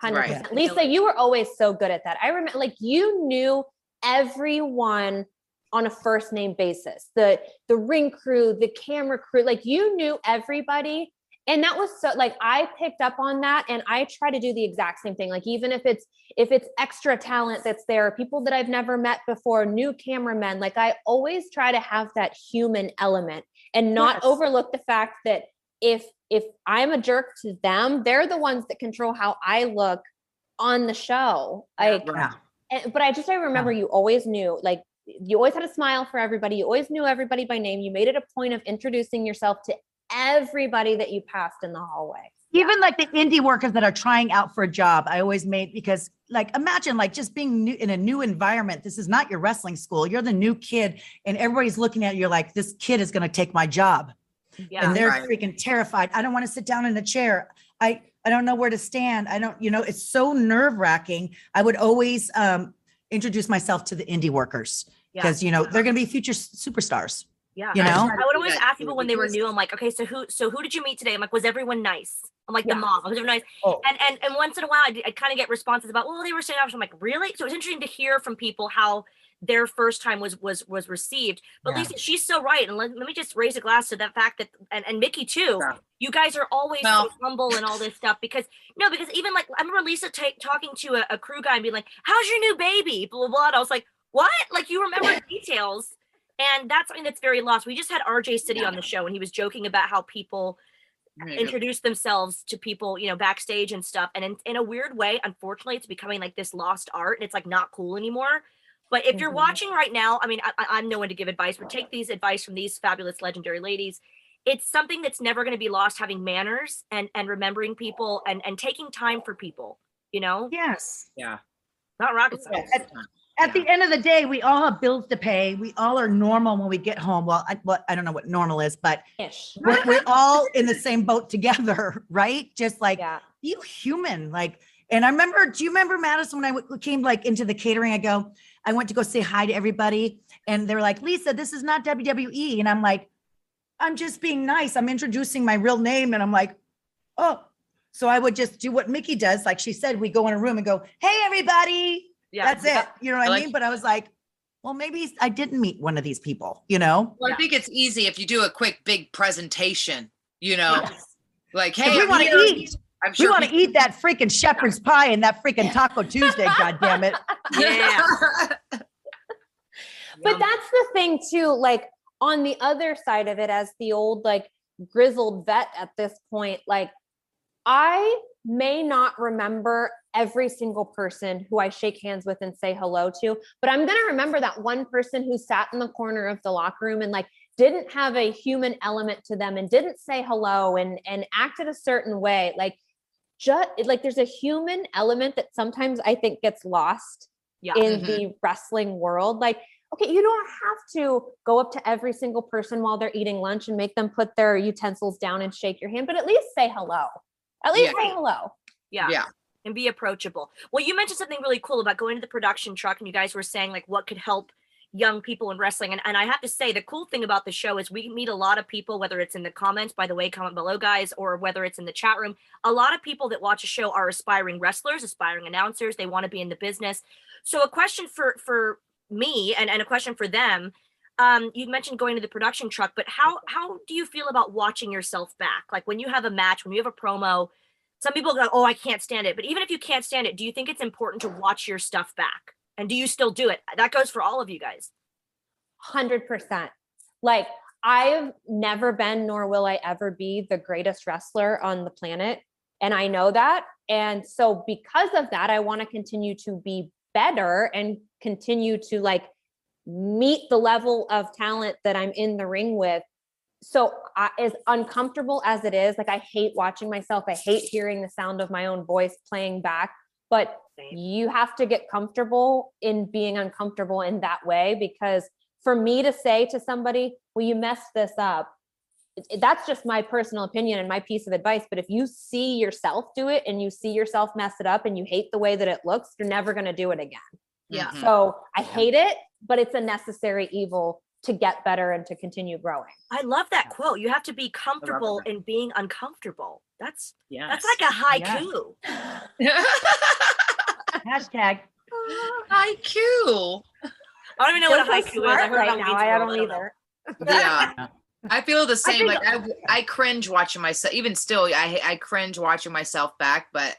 Hundred Right. percent. Lisa, you were always so good at that. I remember like you knew everyone on a first name basis. The the ring crew, the camera crew, like you knew everybody. And that was so like I picked up on that and I try to do the exact same thing. Like even if it's if it's extra talent that's there, people that I've never met before, new cameramen, like I always try to have that human element and not Yes. overlook the fact that if if I'm a jerk to them, they're the ones that control how I look on the show. Like, Yeah. and, but I just I remember you always knew, like, you always had a smile for everybody. You always knew everybody by name. You made it a point of introducing yourself to everybody that you passed in the hallway. Even like the indie workers that are trying out for a job, I always made because like imagine like just being new in a new environment. This is not your wrestling school. You're the new kid and everybody's looking at you like this kid is going to take my job. Yeah. and they're Right. freaking terrified. I don't want to sit down in a chair. I I don't know where to stand. I don't, you know, it's so nerve wracking. I would always um, introduce myself to the indie workers Yeah. because you know they're going to be future superstars. Yeah. You know? I would always ask people when they were new. I'm like, okay, so who so who did you meet today? I'm like, was everyone nice? I'm like Yeah. the mom. Was everyone nice? Oh. And and and once in a while, I, I kind of get responses about, well, they were saying, I'm like, really? So it's interesting to hear from people how their first time was was was received. But Yeah. Lisa, she's so right. And let, let me just raise a glass to that fact that and, and Mickie too. Yeah. You guys are always Well- so humble and all this stuff because no, because even like I remember Lisa ta- talking to a, a crew guy and being like, "How's your new baby?" Blah blah. blah. And I was like, "What?" Like you remember details, and that's something that's very lost. We just had RJ City on the show, and he was joking about how people There introduce themselves to people, you know, backstage and stuff. And in, in a weird way, unfortunately, it's becoming like this lost art and it's like not cool anymore. But if you're Mhm. watching right now, I mean, I, I- I'm no one to give advice, but take these advice from these fabulous legendary ladies. It's something that's never going to be lost having manners and, and remembering people and, and taking time for people, you know, Yes. Yeah. not rocket science. At the end of the day, we all have bills to pay. We all are normal when we get home. Well, I, well, I don't know what normal is, but Ish. we're, we're all in the same boat together, right? Just like Yeah. you human like and i remember do you remember madison when i w- came like into the catering i go i went to go say hi to everybody and they're like lisa this is not wwe and i'm like i'm just being nice. I'm introducing my real name and i'm like oh. So i would just do what mickie does like she said we go in a room and go hey everybody. Yeah. that's it you know what I i, like- mean? But i was like well maybe i didn't meet one of these people you know? Well, I think it's easy if you do a quick big presentation, you know, Yes. like, hey, we want to here." eat I'm we want to eat that freaking shepherd's pie and that freaking taco tuesday god damn it Yeah. But Yum. that's the thing too, like on the other side of it, as the old like grizzled vet at this point. Like, I may not remember every single person who I shake hands with and say hello to, but I'm going to remember that one person who sat in the corner of the locker room and like didn't have a human element to them and didn't say hello and and acted a certain way. Like just like there's a human element that sometimes I think gets lost Yeah. in Mhm. the wrestling world. Like, okay, you don't have to go up to every single person while they're eating lunch and make them put their utensils down and shake your hand, but at least say hello. At least Yeah. say hello. Yeah. Yeah. And be approachable. Well, you mentioned something really cool about going to the production truck, and you guys were saying like what could help young people in wrestling. And, and I have to say, the cool thing about the show is we meet a lot of people, whether it's in the comments, by the way, comment below, guys, or whether it's in the chat room. A lot of people that watch a show are aspiring wrestlers, aspiring announcers. They want to be in the business. So, a question for for me and, and a question for them. Um, you mentioned going to the production truck, but how how do you feel about watching yourself back? Like when you have a match, when you have a promo, some people go, "Oh, I can't stand it." But even if you can't stand it, do you think it's important to watch your stuff back? And do you still do it? That goes for all of you guys. 100%. Like, I've never been, nor will I ever be the greatest wrestler on the planet. And I know that. And so, because of that, I want to continue to be better and continue to like meet the level of talent that I'm in the ring with. So, I, as uncomfortable as it is, like, I hate watching myself, I hate hearing the sound of my own voice playing back. But Same. you have to get comfortable in being uncomfortable in that way because for me to say to somebody, well, you messed this up, it- it- that's just my personal opinion and my piece of advice. But if you see yourself do it and you see yourself mess it up and you hate the way that it looks, you're never going to do it again. Yeah. Mhm. So I hate it, but it's a necessary evil to get better and to continue growing. I love that quote. You have to be comfortable in being uncomfortable. That's Yes. that's like a haiku. Hashtag. IQ. I don't even know what a Feels so haiku is. I heard right now. I don't either. Yeah. I feel the same. think- Like I, I cringe watching myself. Even still, I, I cringe watching myself back, but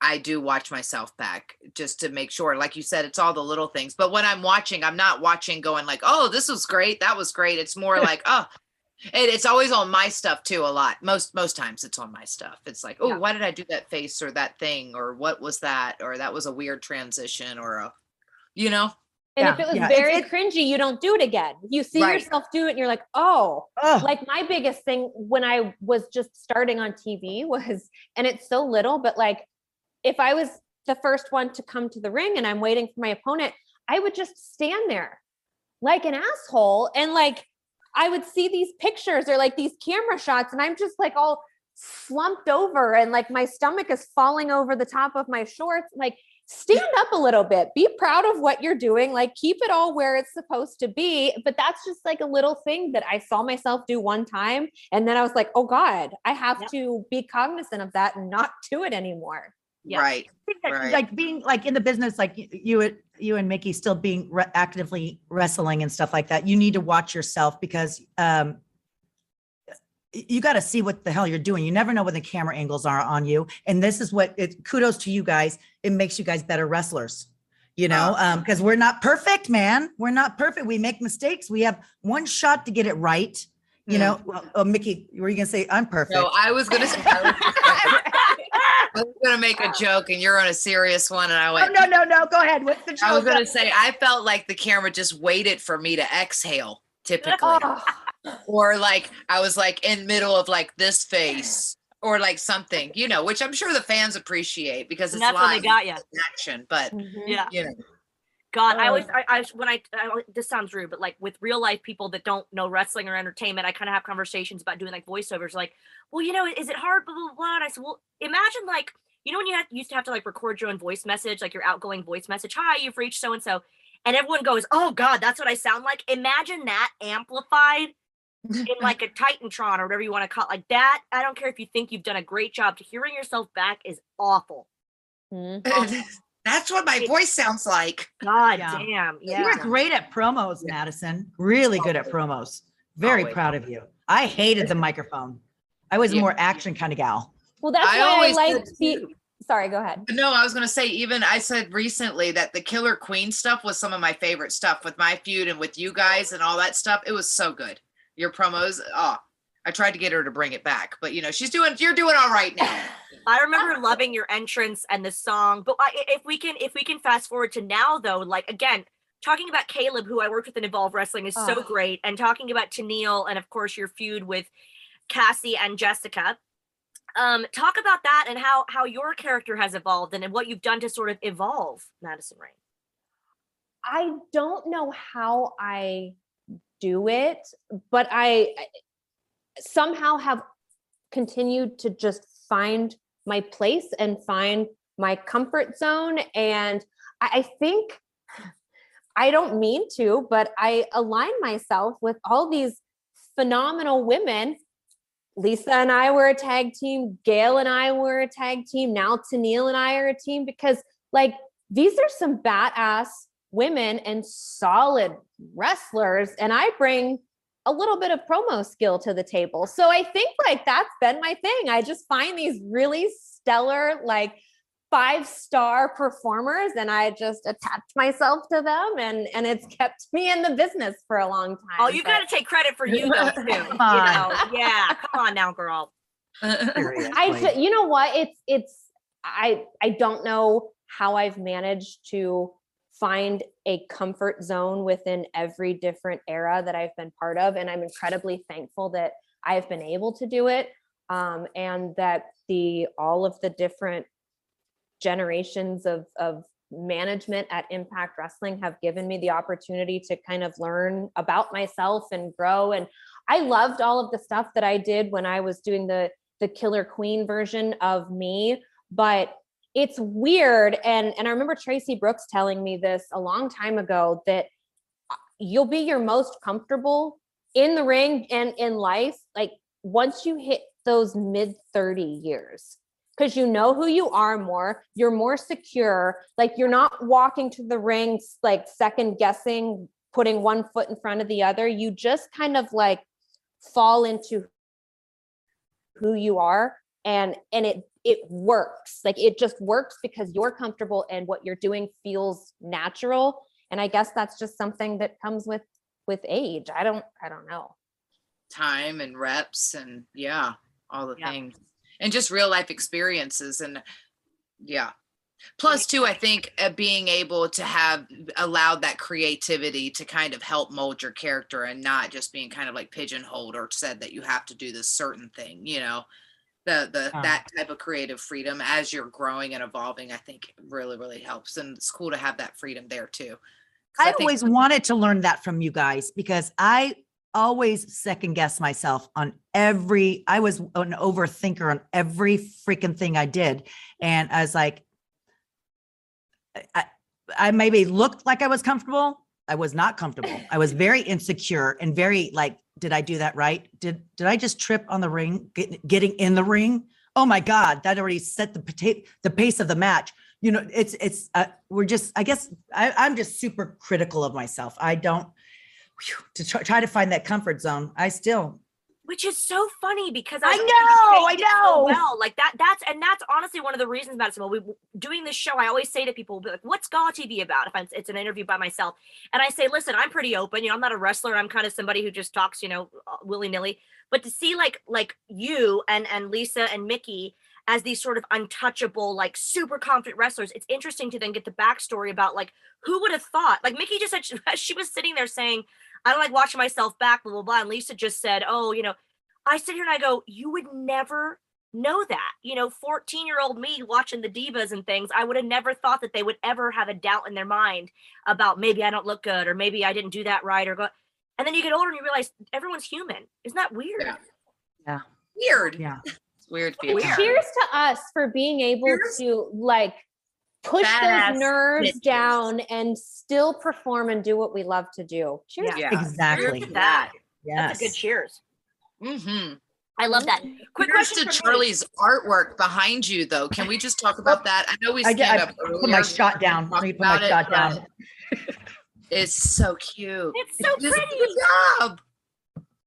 I do watch myself back just to make sure. Like you said, it's all the little things. But when I'm watching, I'm not watching going like, "Oh, this was great. That was great." It's more like, "Oh." And it's always on my stuff too. A lot. Most most times it's on my stuff. It's like, oh, Yeah. why did I do that face or that thing or what was that or that was a weird transition or a, you know. And Yeah, if it was yeah, very it's- cringy, you don't do it again. You see Right. yourself do it and you're like, oh, Oh, like my biggest thing when I was just starting on TV was, and it's so little, but like if I was the first one to come to the ring and I'm waiting for my opponent, I would just stand there like an asshole. And like I would see these pictures or like these camera shots, and I'm just like all slumped over and like my stomach is falling over the top of my shorts. Like, stand up a little bit be proud of what you're doing like keep it all where it's supposed to be but that's just like a little thing that i saw myself do one time and then i was like oh god i have Yep. to be cognizant of that and not do it anymore Yeah. Right. That, Right. like being like in the business, like you, you and Mickie still being re- actively wrestling and stuff like that. You need to watch yourself because um, you got to see what the hell you're doing. You never know when the camera angles are on you. And this is what it. Kudos to you guys. It makes you guys better wrestlers. You know, um, because we're not perfect, man. We're not perfect. We make mistakes. We have one shot to get it right. You Mm. know, well, oh, Mickie, were you gonna say I'm perfect? No, I was gonna say. I was gonna- I was gonna make a joke, and you're on a serious one, and I went, Oh, went. no, no, no. Go ahead. What's the joke? I was gonna say I felt like the camera just waited for me to exhale, typically, oh, or like I was like in middle of like this face, or like something, you know, which I'm sure the fans appreciate because And it's that's when they live got you. action. But mhm. Yeah. you know, God, I always, Oh. I, I, when I, I, this sounds rude, but like with real life people that don't know wrestling or entertainment, I kind of have conversations about doing like voiceovers, like, well, you know, is it hard? Blah, blah, blah. And I said, well, imagine like, you know, when you had, used to have to like record your own voice message, like your outgoing voice message, hi, you've reached so and so. And everyone goes, oh God, that's what I sound like. Imagine that amplified in like a Titantron or whatever you want to call it. Like that. I don't care if you think you've done a great job. To hearing yourself back is awful. Mhm. That's what my voice sounds like. God Yeah. damn. You're great at promos, Madison. Really good at promos. Very Always. proud of you. I hated the microphone. I was a Yeah. more action kind of gal. well that's I why i always like did the sorry go ahead No, I was gonna say even I said recently that the Killer Queen stuff was some of my favorite stuff with my feud and with you guys and all that stuff. It was so good. Your promos, oh, I tried to get her to bring it back, but you know, she's doing. You're doing all right now. I remember loving your entrance and the song. But I, if we can, if we can fast forward to now, though, like again, talking about Kaleb, who I worked with in Evolve Wrestling, is so Oh. great, and talking about Tenille, and of course your feud with Cassie and Jessica. Um, talk about that and how how your character has evolved and, and what you've done to sort of evolve Madison Rayne. I don't know how I do it, but I I somehow have continued to just find my place and find my comfort zone. And I, think I don't mean to, but I align myself with all these phenomenal women. Lisa and I were a tag team. Gail and I were a tag team. Now Tenille and I are a team because, like, these are some badass women and solid wrestlers. And I bring a little bit of promo skill to the table. So I think like that's been my thing. I just find these really stellar, like five star performers and I just attach myself to them and and it's kept me in the business for a long oh, time. Oh, you But got to take credit for you though too. you Come on. know, yeah, come on now, girl. I you know what? It's it's I I don't know how I've managed to find a comfort zone within every different era that I've been part of and I'm incredibly thankful that I've been able to do it um and that the all of the different generations of of management at Impact Wrestling have given me the opportunity to kind of learn about myself and grow and I loved all of the stuff that I did when I was doing the the killer queen version of me but it's weird and and i remember traci brooks telling me this a long time ago that uh, you'll be your most comfortable in the ring and in life like once you hit those mid 30 years. Because you know who you are more you're more secure like you're not walking to the ring like second guessing putting one foot in front of the other. You just kind of like fall into who you are and and it it works. Like it just works because you're comfortable and what you're doing feels natural. And i guess that's just something that comes with with age. I don't i don't know. Time and reps and yeah, all the Yeah. things. And just real life experiences and yeah. Plus, too, I think uh, being able to have allowed that creativity to kind of help mold your character and not just being kind of like pigeonholed or said that you have to do this certain thing, you know, the the that type of creative freedom as you're growing and evolving, I think really really helps, and it's cool to have that freedom there too I think- always wanted to learn that from you guys because I always second guess myself on every I was an overthinker on every freaking thing I did. And I was like, I- I, I maybe looked like I was comfortable. I was not comfortable. I was very insecure and very like, did I do that right? Did did I just trip on the ring, get, getting in the ring? Oh my God, that already set the the pace of the match you know it's it's uh, we're just i guess I, i'm just super critical of myself i don't whew, to try, try to find that comfort zone i still which is so funny because I you know, I it so know. well, like that. That's and that's honestly one of the reasons about it. So we doing this show. I always say to people, be like, "What's Gaw TV about?" If I'm, it's an interview by myself, and I say, "Listen, I'm pretty open. You know, I'm not a wrestler. I'm kind of somebody who just talks, you know, uh, willy nilly." But to see like like you and and Lisa and Mickie as these sort of untouchable, like super confident wrestlers, it's interesting to then get the backstory about like who would have thought. Like Mickie just said, she, she was sitting there saying, "I don't like watching myself back," blah blah blah, and Lisa just said, "Oh, you know." I sit here and I go, you would never know that. You know, 14 year old me watching the divas and things, I would have never thought that they would ever have a doubt in their mind about maybe I don't look good or maybe I didn't do that right or go. And then you get older and you realize everyone's human. Isn't that weird? Yeah. Weird. yeah It's weird Well, feeling. cheers to us for being able Cheers. to like push Badass those nerves bitches. down and still perform and do what we love to do cheers Yeah. exactly Cheers that. yes That's a good cheers. Mm-hmm. I love that. Quick Here's question to for me. Charlie's artwork behind you, though. Can we just talk about that? I know we I, did- I up put earlier. my shot down talked let me put my it, shot down It's so cute. It's so Just pretty. Good job.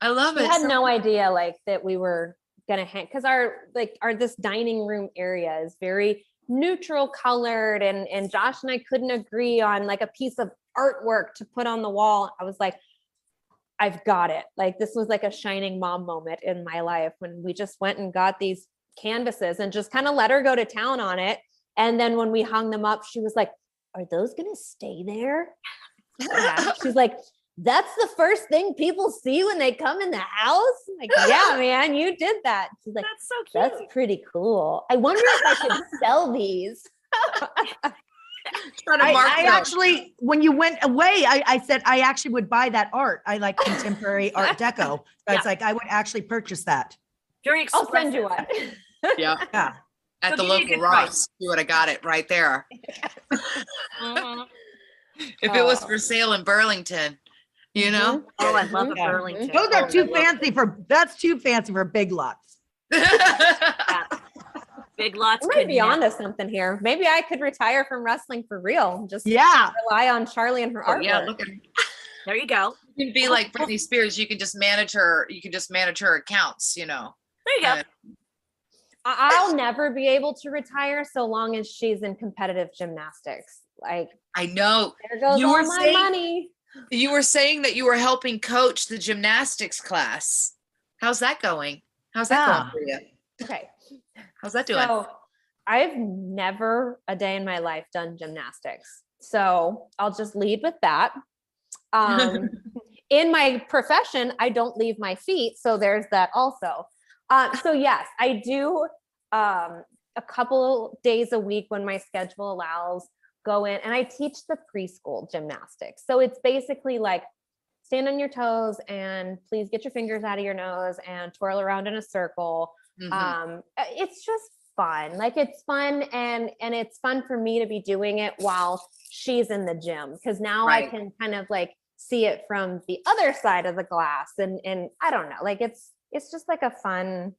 I love we it. I had So- no idea like that we were gonna hang because our like our this dining room area is very neutral colored and and josh and i couldn't agree on like a piece of artwork to put on the wall i was like I've got it. Like this was like a shining mom moment in my life when we just went and got these canvases and just kind of let her go to town on it. And then when we hung them up, she was like, Are those gonna stay there? Yeah. She's like, That's the first thing people see when they come in the house. I'm like, yeah, man, you did that. She's like, That's so cute. That's pretty cool. I wonder if I could sell these. I, I actually, when you went away, I, I said I actually would buy that art. I like contemporary art deco. So Yeah. It's like I would actually purchase that. Very expensive. I'll send you one. Yeah. Yeah. At So the give you a local good price. Ross. You would have got it right there. Mhm. If it was Oh. for sale in Burlington, you know? Mm-hmm. Oh, I love mm-hmm. a Yeah. Burlington. Those are too I fancy for, that's too fancy for big lots. Big lots. I might could be never- onto something here. Maybe I could retire from wrestling for real. Just Yeah. rely on Charlie and her Oh, artwork. yeah, look at There you go. You can be like Britney Spears. You can just manage her. You can just manage her accounts. You know. There you go. I- I'll never be able to retire so long as she's in competitive gymnastics. Like I know. there goes You all were my saying- money. You were saying that you were helping coach the gymnastics class. How's that going? How's that going for you? Okay. How's that doing? So I've never a day in my life done gymnastics. So I'll just lead with that. Um, in my profession, I don't leave my feet. So there's that also. Um, so yes, I do um, a couple days a week when my schedule allows, go in and I teach the preschool gymnastics. So it's basically like stand on your toes and please get your fingers out of your nose and twirl around in a circle Mhm. um uh, it's just fun like it's fun and and it's fun for me to be doing it while she's in the gym because now i can kind of like see it from the other side of the glass and and i don't know like it's it's just like a fun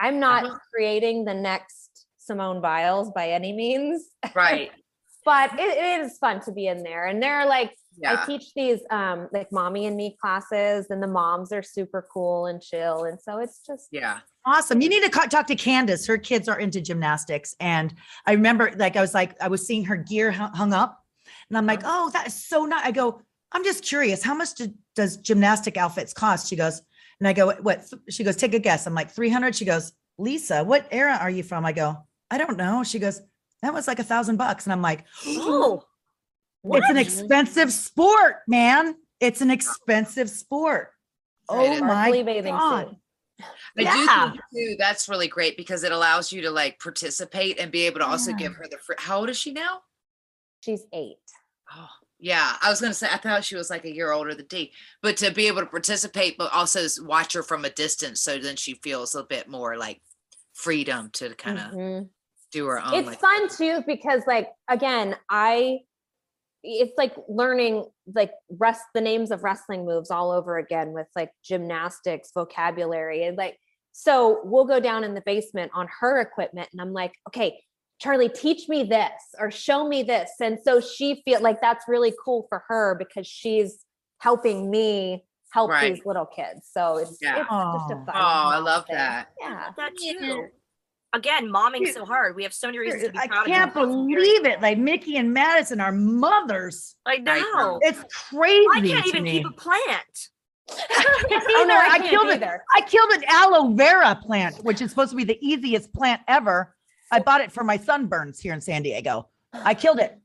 i'm not Uh-huh. creating the next simone biles by any means right. But it, it is fun to be in there and they're like I teach these um like mommy and me classes and the moms are super cool and chill and so it's just Yeah. Awesome. You need to talk to Candace. Her kids are into gymnastics. And I remember, like, I was like, I was seeing her gear hung up. And I'm like, oh, that is so nice. I go, I'm just curious. How much do, does gymnastic outfits cost? She goes, and I go, what? She goes, take a guess. I'm like, 300. She goes, Lisa, what era are you from? I go, I don't know. She goes, that was like a thousand bucks. And I'm like, Oh, it's an expensive sport, man. It's an expensive sport. Right, Oh it- my bathing God. suit. I Yeah. do think too that's really great because it allows you to like participate and be able to also Yeah. give her the free. How old is she now? she's eight Oh, yeah. I was gonna say I thought she was like a year older than D, but to be able to participate, but also s- watch her from a distance, so then she feels a bit more like freedom to kind of Mhm. Do her own. it's like, fun too because like again i it's like learning like rest the names of wrestling moves all over again with like gymnastics vocabulary and like so we'll go down in the basement on her equipment and i'm like okay charlie teach me this or show me this and so she feel like that's really cool for her because she's helping me help Right. these little kids so it's, Yeah. it's just a Oh. fun oh, I love thing. that. yeah that Yeah. too. Again, momming so hard. We have so many reasons to be I proud can't of believe it. Like Mickey and Madison are mothers. I know. It's crazy. I can't even me. keep a plant. oh no i, I can't killed it. either I killed an aloe vera plant, which is supposed to be the easiest plant ever. I bought it for my sunburns here in San Diego. I killed it.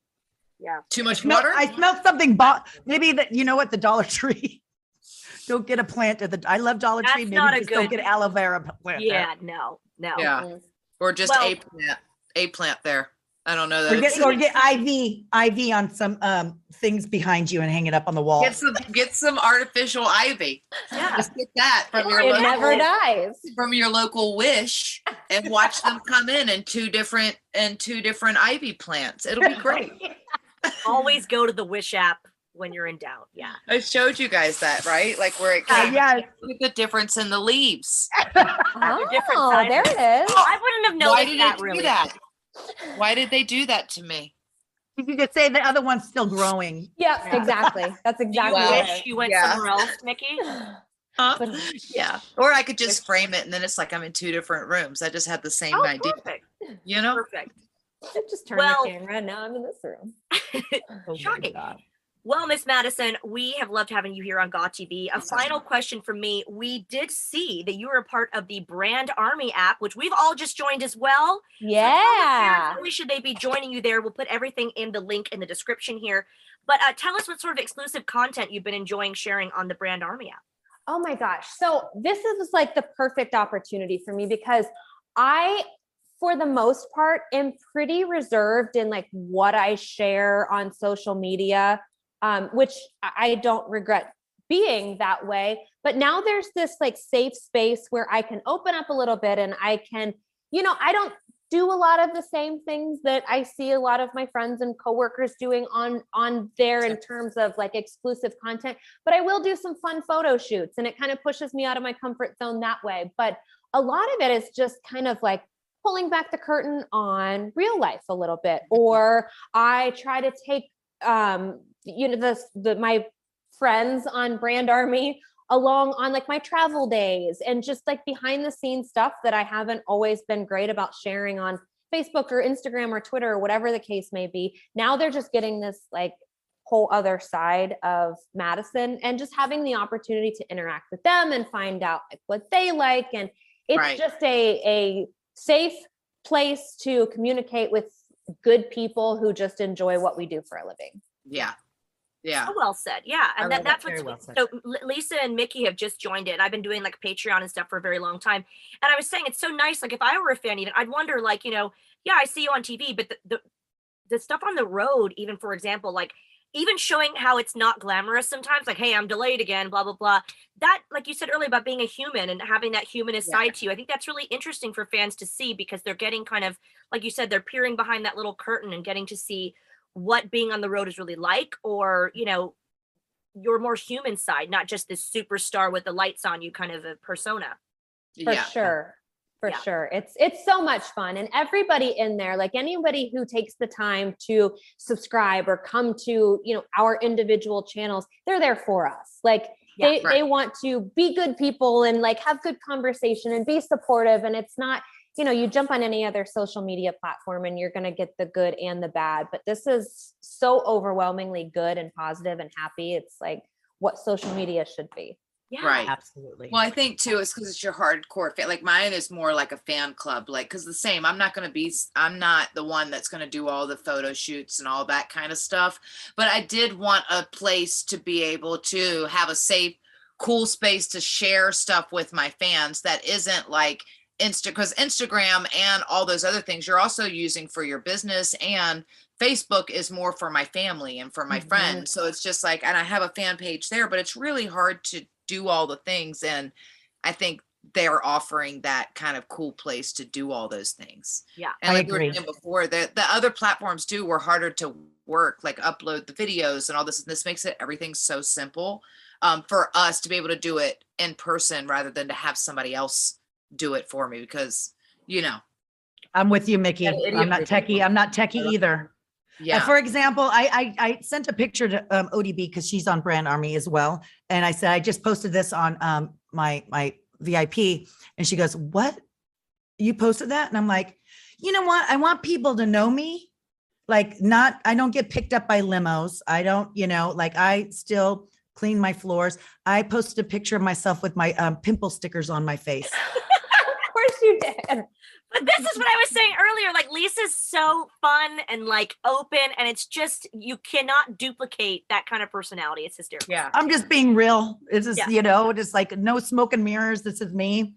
Yeah. Too much Smell- water. I smelled something. Bought maybe that you know what the Dollar Tree. don't get a plant at the. I love Dollar Tree. That's Maybe not a just don't get aloe vera plant. there. Yeah, no, no. yeah, Mhm. Or just Well- a plant, a plant there. I don't know Or that. get, or get IV IV on some um things behind you and hang it up on the wall. Get some, get some artificial ivy. Yeah. Just get that from your it local, never dies from your local Wish, and watch them come in in two different and two different ivy plants. It'll be great. Always go to the Wish app when you're in doubt. Yeah. I showed you guys that, right? Like where it Uh, yeah, Look at the difference in the leaves. oh different there sizes. it is I wouldn't have known Why did that they do really. that? Why did they do that to me? you could say the other one's still growing. Yep, Yeah. exactly. That's Do you exactly wish you went yeah. somewhere else, Mickie. Huh? Yeah. Or I could just frame it and then it's like I'm in two different rooms. I just had the same Oh, idea. perfect. You know? Perfect. Just turn Well- the camera. And now I'm in this room. Oh my Shocking. God. Well, Miss Madison, we have loved having you here on GAW TV. A final question from me. We did see that you were a part of the Brand Army app, which we've all just joined as well. So tell the parents, Yeah. not only should they be joining you there? We'll put everything in the link in the description here. But uh, tell us what sort of exclusive content you've been enjoying sharing on the Brand Army app. Oh my gosh. So this is like the perfect opportunity for me because I, for the most part, am pretty reserved in like what I share on social media, um, which I I don't regret being that way. But now there's this like safe space where I can open up a little bit and I can, you know, I don't do a lot of the same things that I see a lot of my friends and coworkers doing on on there in terms of like exclusive content but I will do some fun photo shoots and it kind of pushes me out of my comfort zone that way. But a lot of it is just kind of like pulling back the curtain on real life a little bit. Or I try to take um, you know, the, the my friends on Brand Army along on like my travel days and just like behind the scenes stuff that I haven't always been great about sharing on Facebook or Instagram or Twitter or whatever the case may be. Now they're just getting this like whole other side of Madison and just having the opportunity to interact with them and find out like what they like and it's Right. just a a safe place to communicate with good people who just enjoy what we do for a living. Yeah. Yeah. So well said. Yeah. And that, that. that's Very what's well so Lisa and Mickie have just joined it. I've been doing like Patreon and stuff for a very long time. And I was saying it's so nice. Like if I were a fan, even I'd wonder, like, you know, yeah, I see you on TV, but the, the the stuff on the road, even for example, like even showing how it's not glamorous sometimes, like, hey, I'm delayed again, blah, blah, blah. That, like you said earlier about being a human and having that humanist Yeah. side to you, I think that's really interesting for fans to see because they're getting kind of, like you said, they're peering behind that little curtain and getting to see what being on the road is really like, or, you know, your more human side, not just this superstar with the lights on you kind of a persona. for yeah. sure for Yeah. sure. It's it's so much fun and everybody in there like anybody who takes the time to subscribe or come to you know our individual channels they're there for us. Like Yeah, they they want to be good people and like have good conversation and be supportive and it's not you know you jump on any other social media platform and you're going to get the good and the bad but this is so overwhelmingly good and positive and happy. It's like what social media should be Yeah. Right. Absolutely. Well, I think too, it's because it's your hardcore fan. Like mine is more like a fan club, like because the same. I'm not gonna be. I'm not the one that's gonna do all the photo shoots and all that kind of stuff. But I did want a place to be able to have a safe, cool space to share stuff with my fans that isn't like Insta. Because Instagram and all those other things you're also using for your business and Facebook is more for my family and for my Mhm. friends. So it's just like, and I have a fan page there, but it's really hard to do all the things. And I think they're offering that kind of cool place to do all those things. Yeah. And I like we were agree. saying before, the, the other platforms too were harder to work, like upload the videos and all this. And this makes it everything so simple um, for us to be able to do it in person rather than to have somebody else do it for me because, you know, I'm with you, Mickie. I'm not techie. I'm not techie either. Uh, yeah. For example, I, I I sent a picture to um, ODB because she's on Brand Army as well, and I said I just posted this on um my my VIP, and she goes, "What? You posted that?" And I'm like, "You know what? I want people to know me, like not. I don't get picked up by limos. I don't, you know, like I still." Clean my floors. I posted a picture of myself with my um, pimple stickers on my face. of course you did But this is what I was saying earlier. Like Lisa's so fun and like open, and it's just you cannot duplicate that kind of personality. It's hysterical. yeah. I'm just being real. This is Yeah. you know, just like no smoke and mirrors. This is me,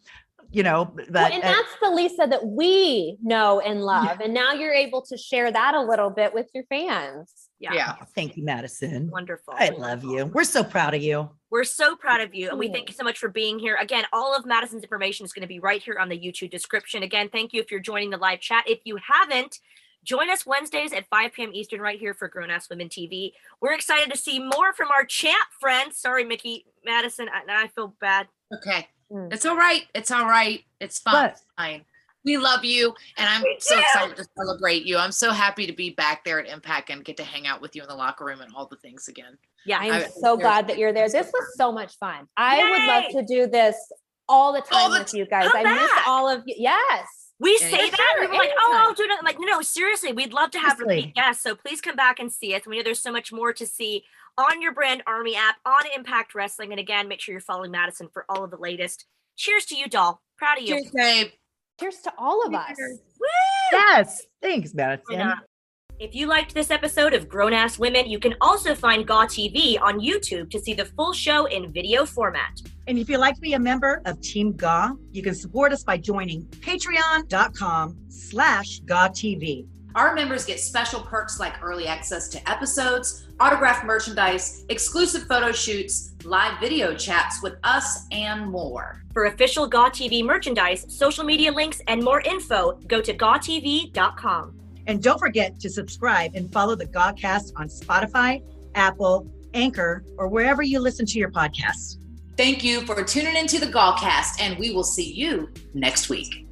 you know, Well, but and uh, that's the Lisa that we know and love. And now you're able to share that a little bit with your fans. Yeah. Yeah. thank you, Madison. Wonderful. I love you. We're so proud of you. We're so proud of you, and we thank you so much for being here. Again, all of Madison's information is going to be right here on the YouTube description. Again, thank you if you're joining the live chat. If you haven't, join us Wednesdays at 5 p.m. Eastern right here for Grown Ass Women TV. We're excited to see more from our champ friends. Sorry, Mickie Madison, I, I feel bad. Okay. Mm. It's all right. It's all right. It's fine. But- fine. We love you. And I'm We so do. excited to celebrate you. I'm so happy to be back there at Impact and get to hang out with you in the locker room and all the things again. Yeah, I'm I- so glad that you're there. This was so much fun. I would love to do this all the All time the with you guys. Come I miss all of you. Yes. We Yeah, say yeah. that Sure, and we're like, oh, I'll do it. Like, no, seriously, we'd love to have Seriously. repeat guests. So please come back and see us. We know there's so much more to see on your brand Army app, on Impact Wrestling. And again, make sure you're following Madison for all of the latest. Cheers to you, doll. Proud of you. Cheers, babe. Cheers to all of us. Woo! Yes. Thanks, Why Madison. If you liked this episode of Grown Ass Women, you can also find Gaw TV on YouTube to see the full show in video format. And if you'd like to be a member of Team GAW, you can support us by joining patreon.com slash GAWTV. Our members get special perks like early access to episodes, autographed merchandise, exclusive photo shoots, live video chats with us, and more. For official Gaw TV merchandise, social media links, and more info, go to gawtv.com. And don't forget to subscribe and follow the GAWcast on Spotify, Apple, Anchor, or wherever you listen to your podcasts. Thank you for tuning into the Gawcast, and we will see you next week.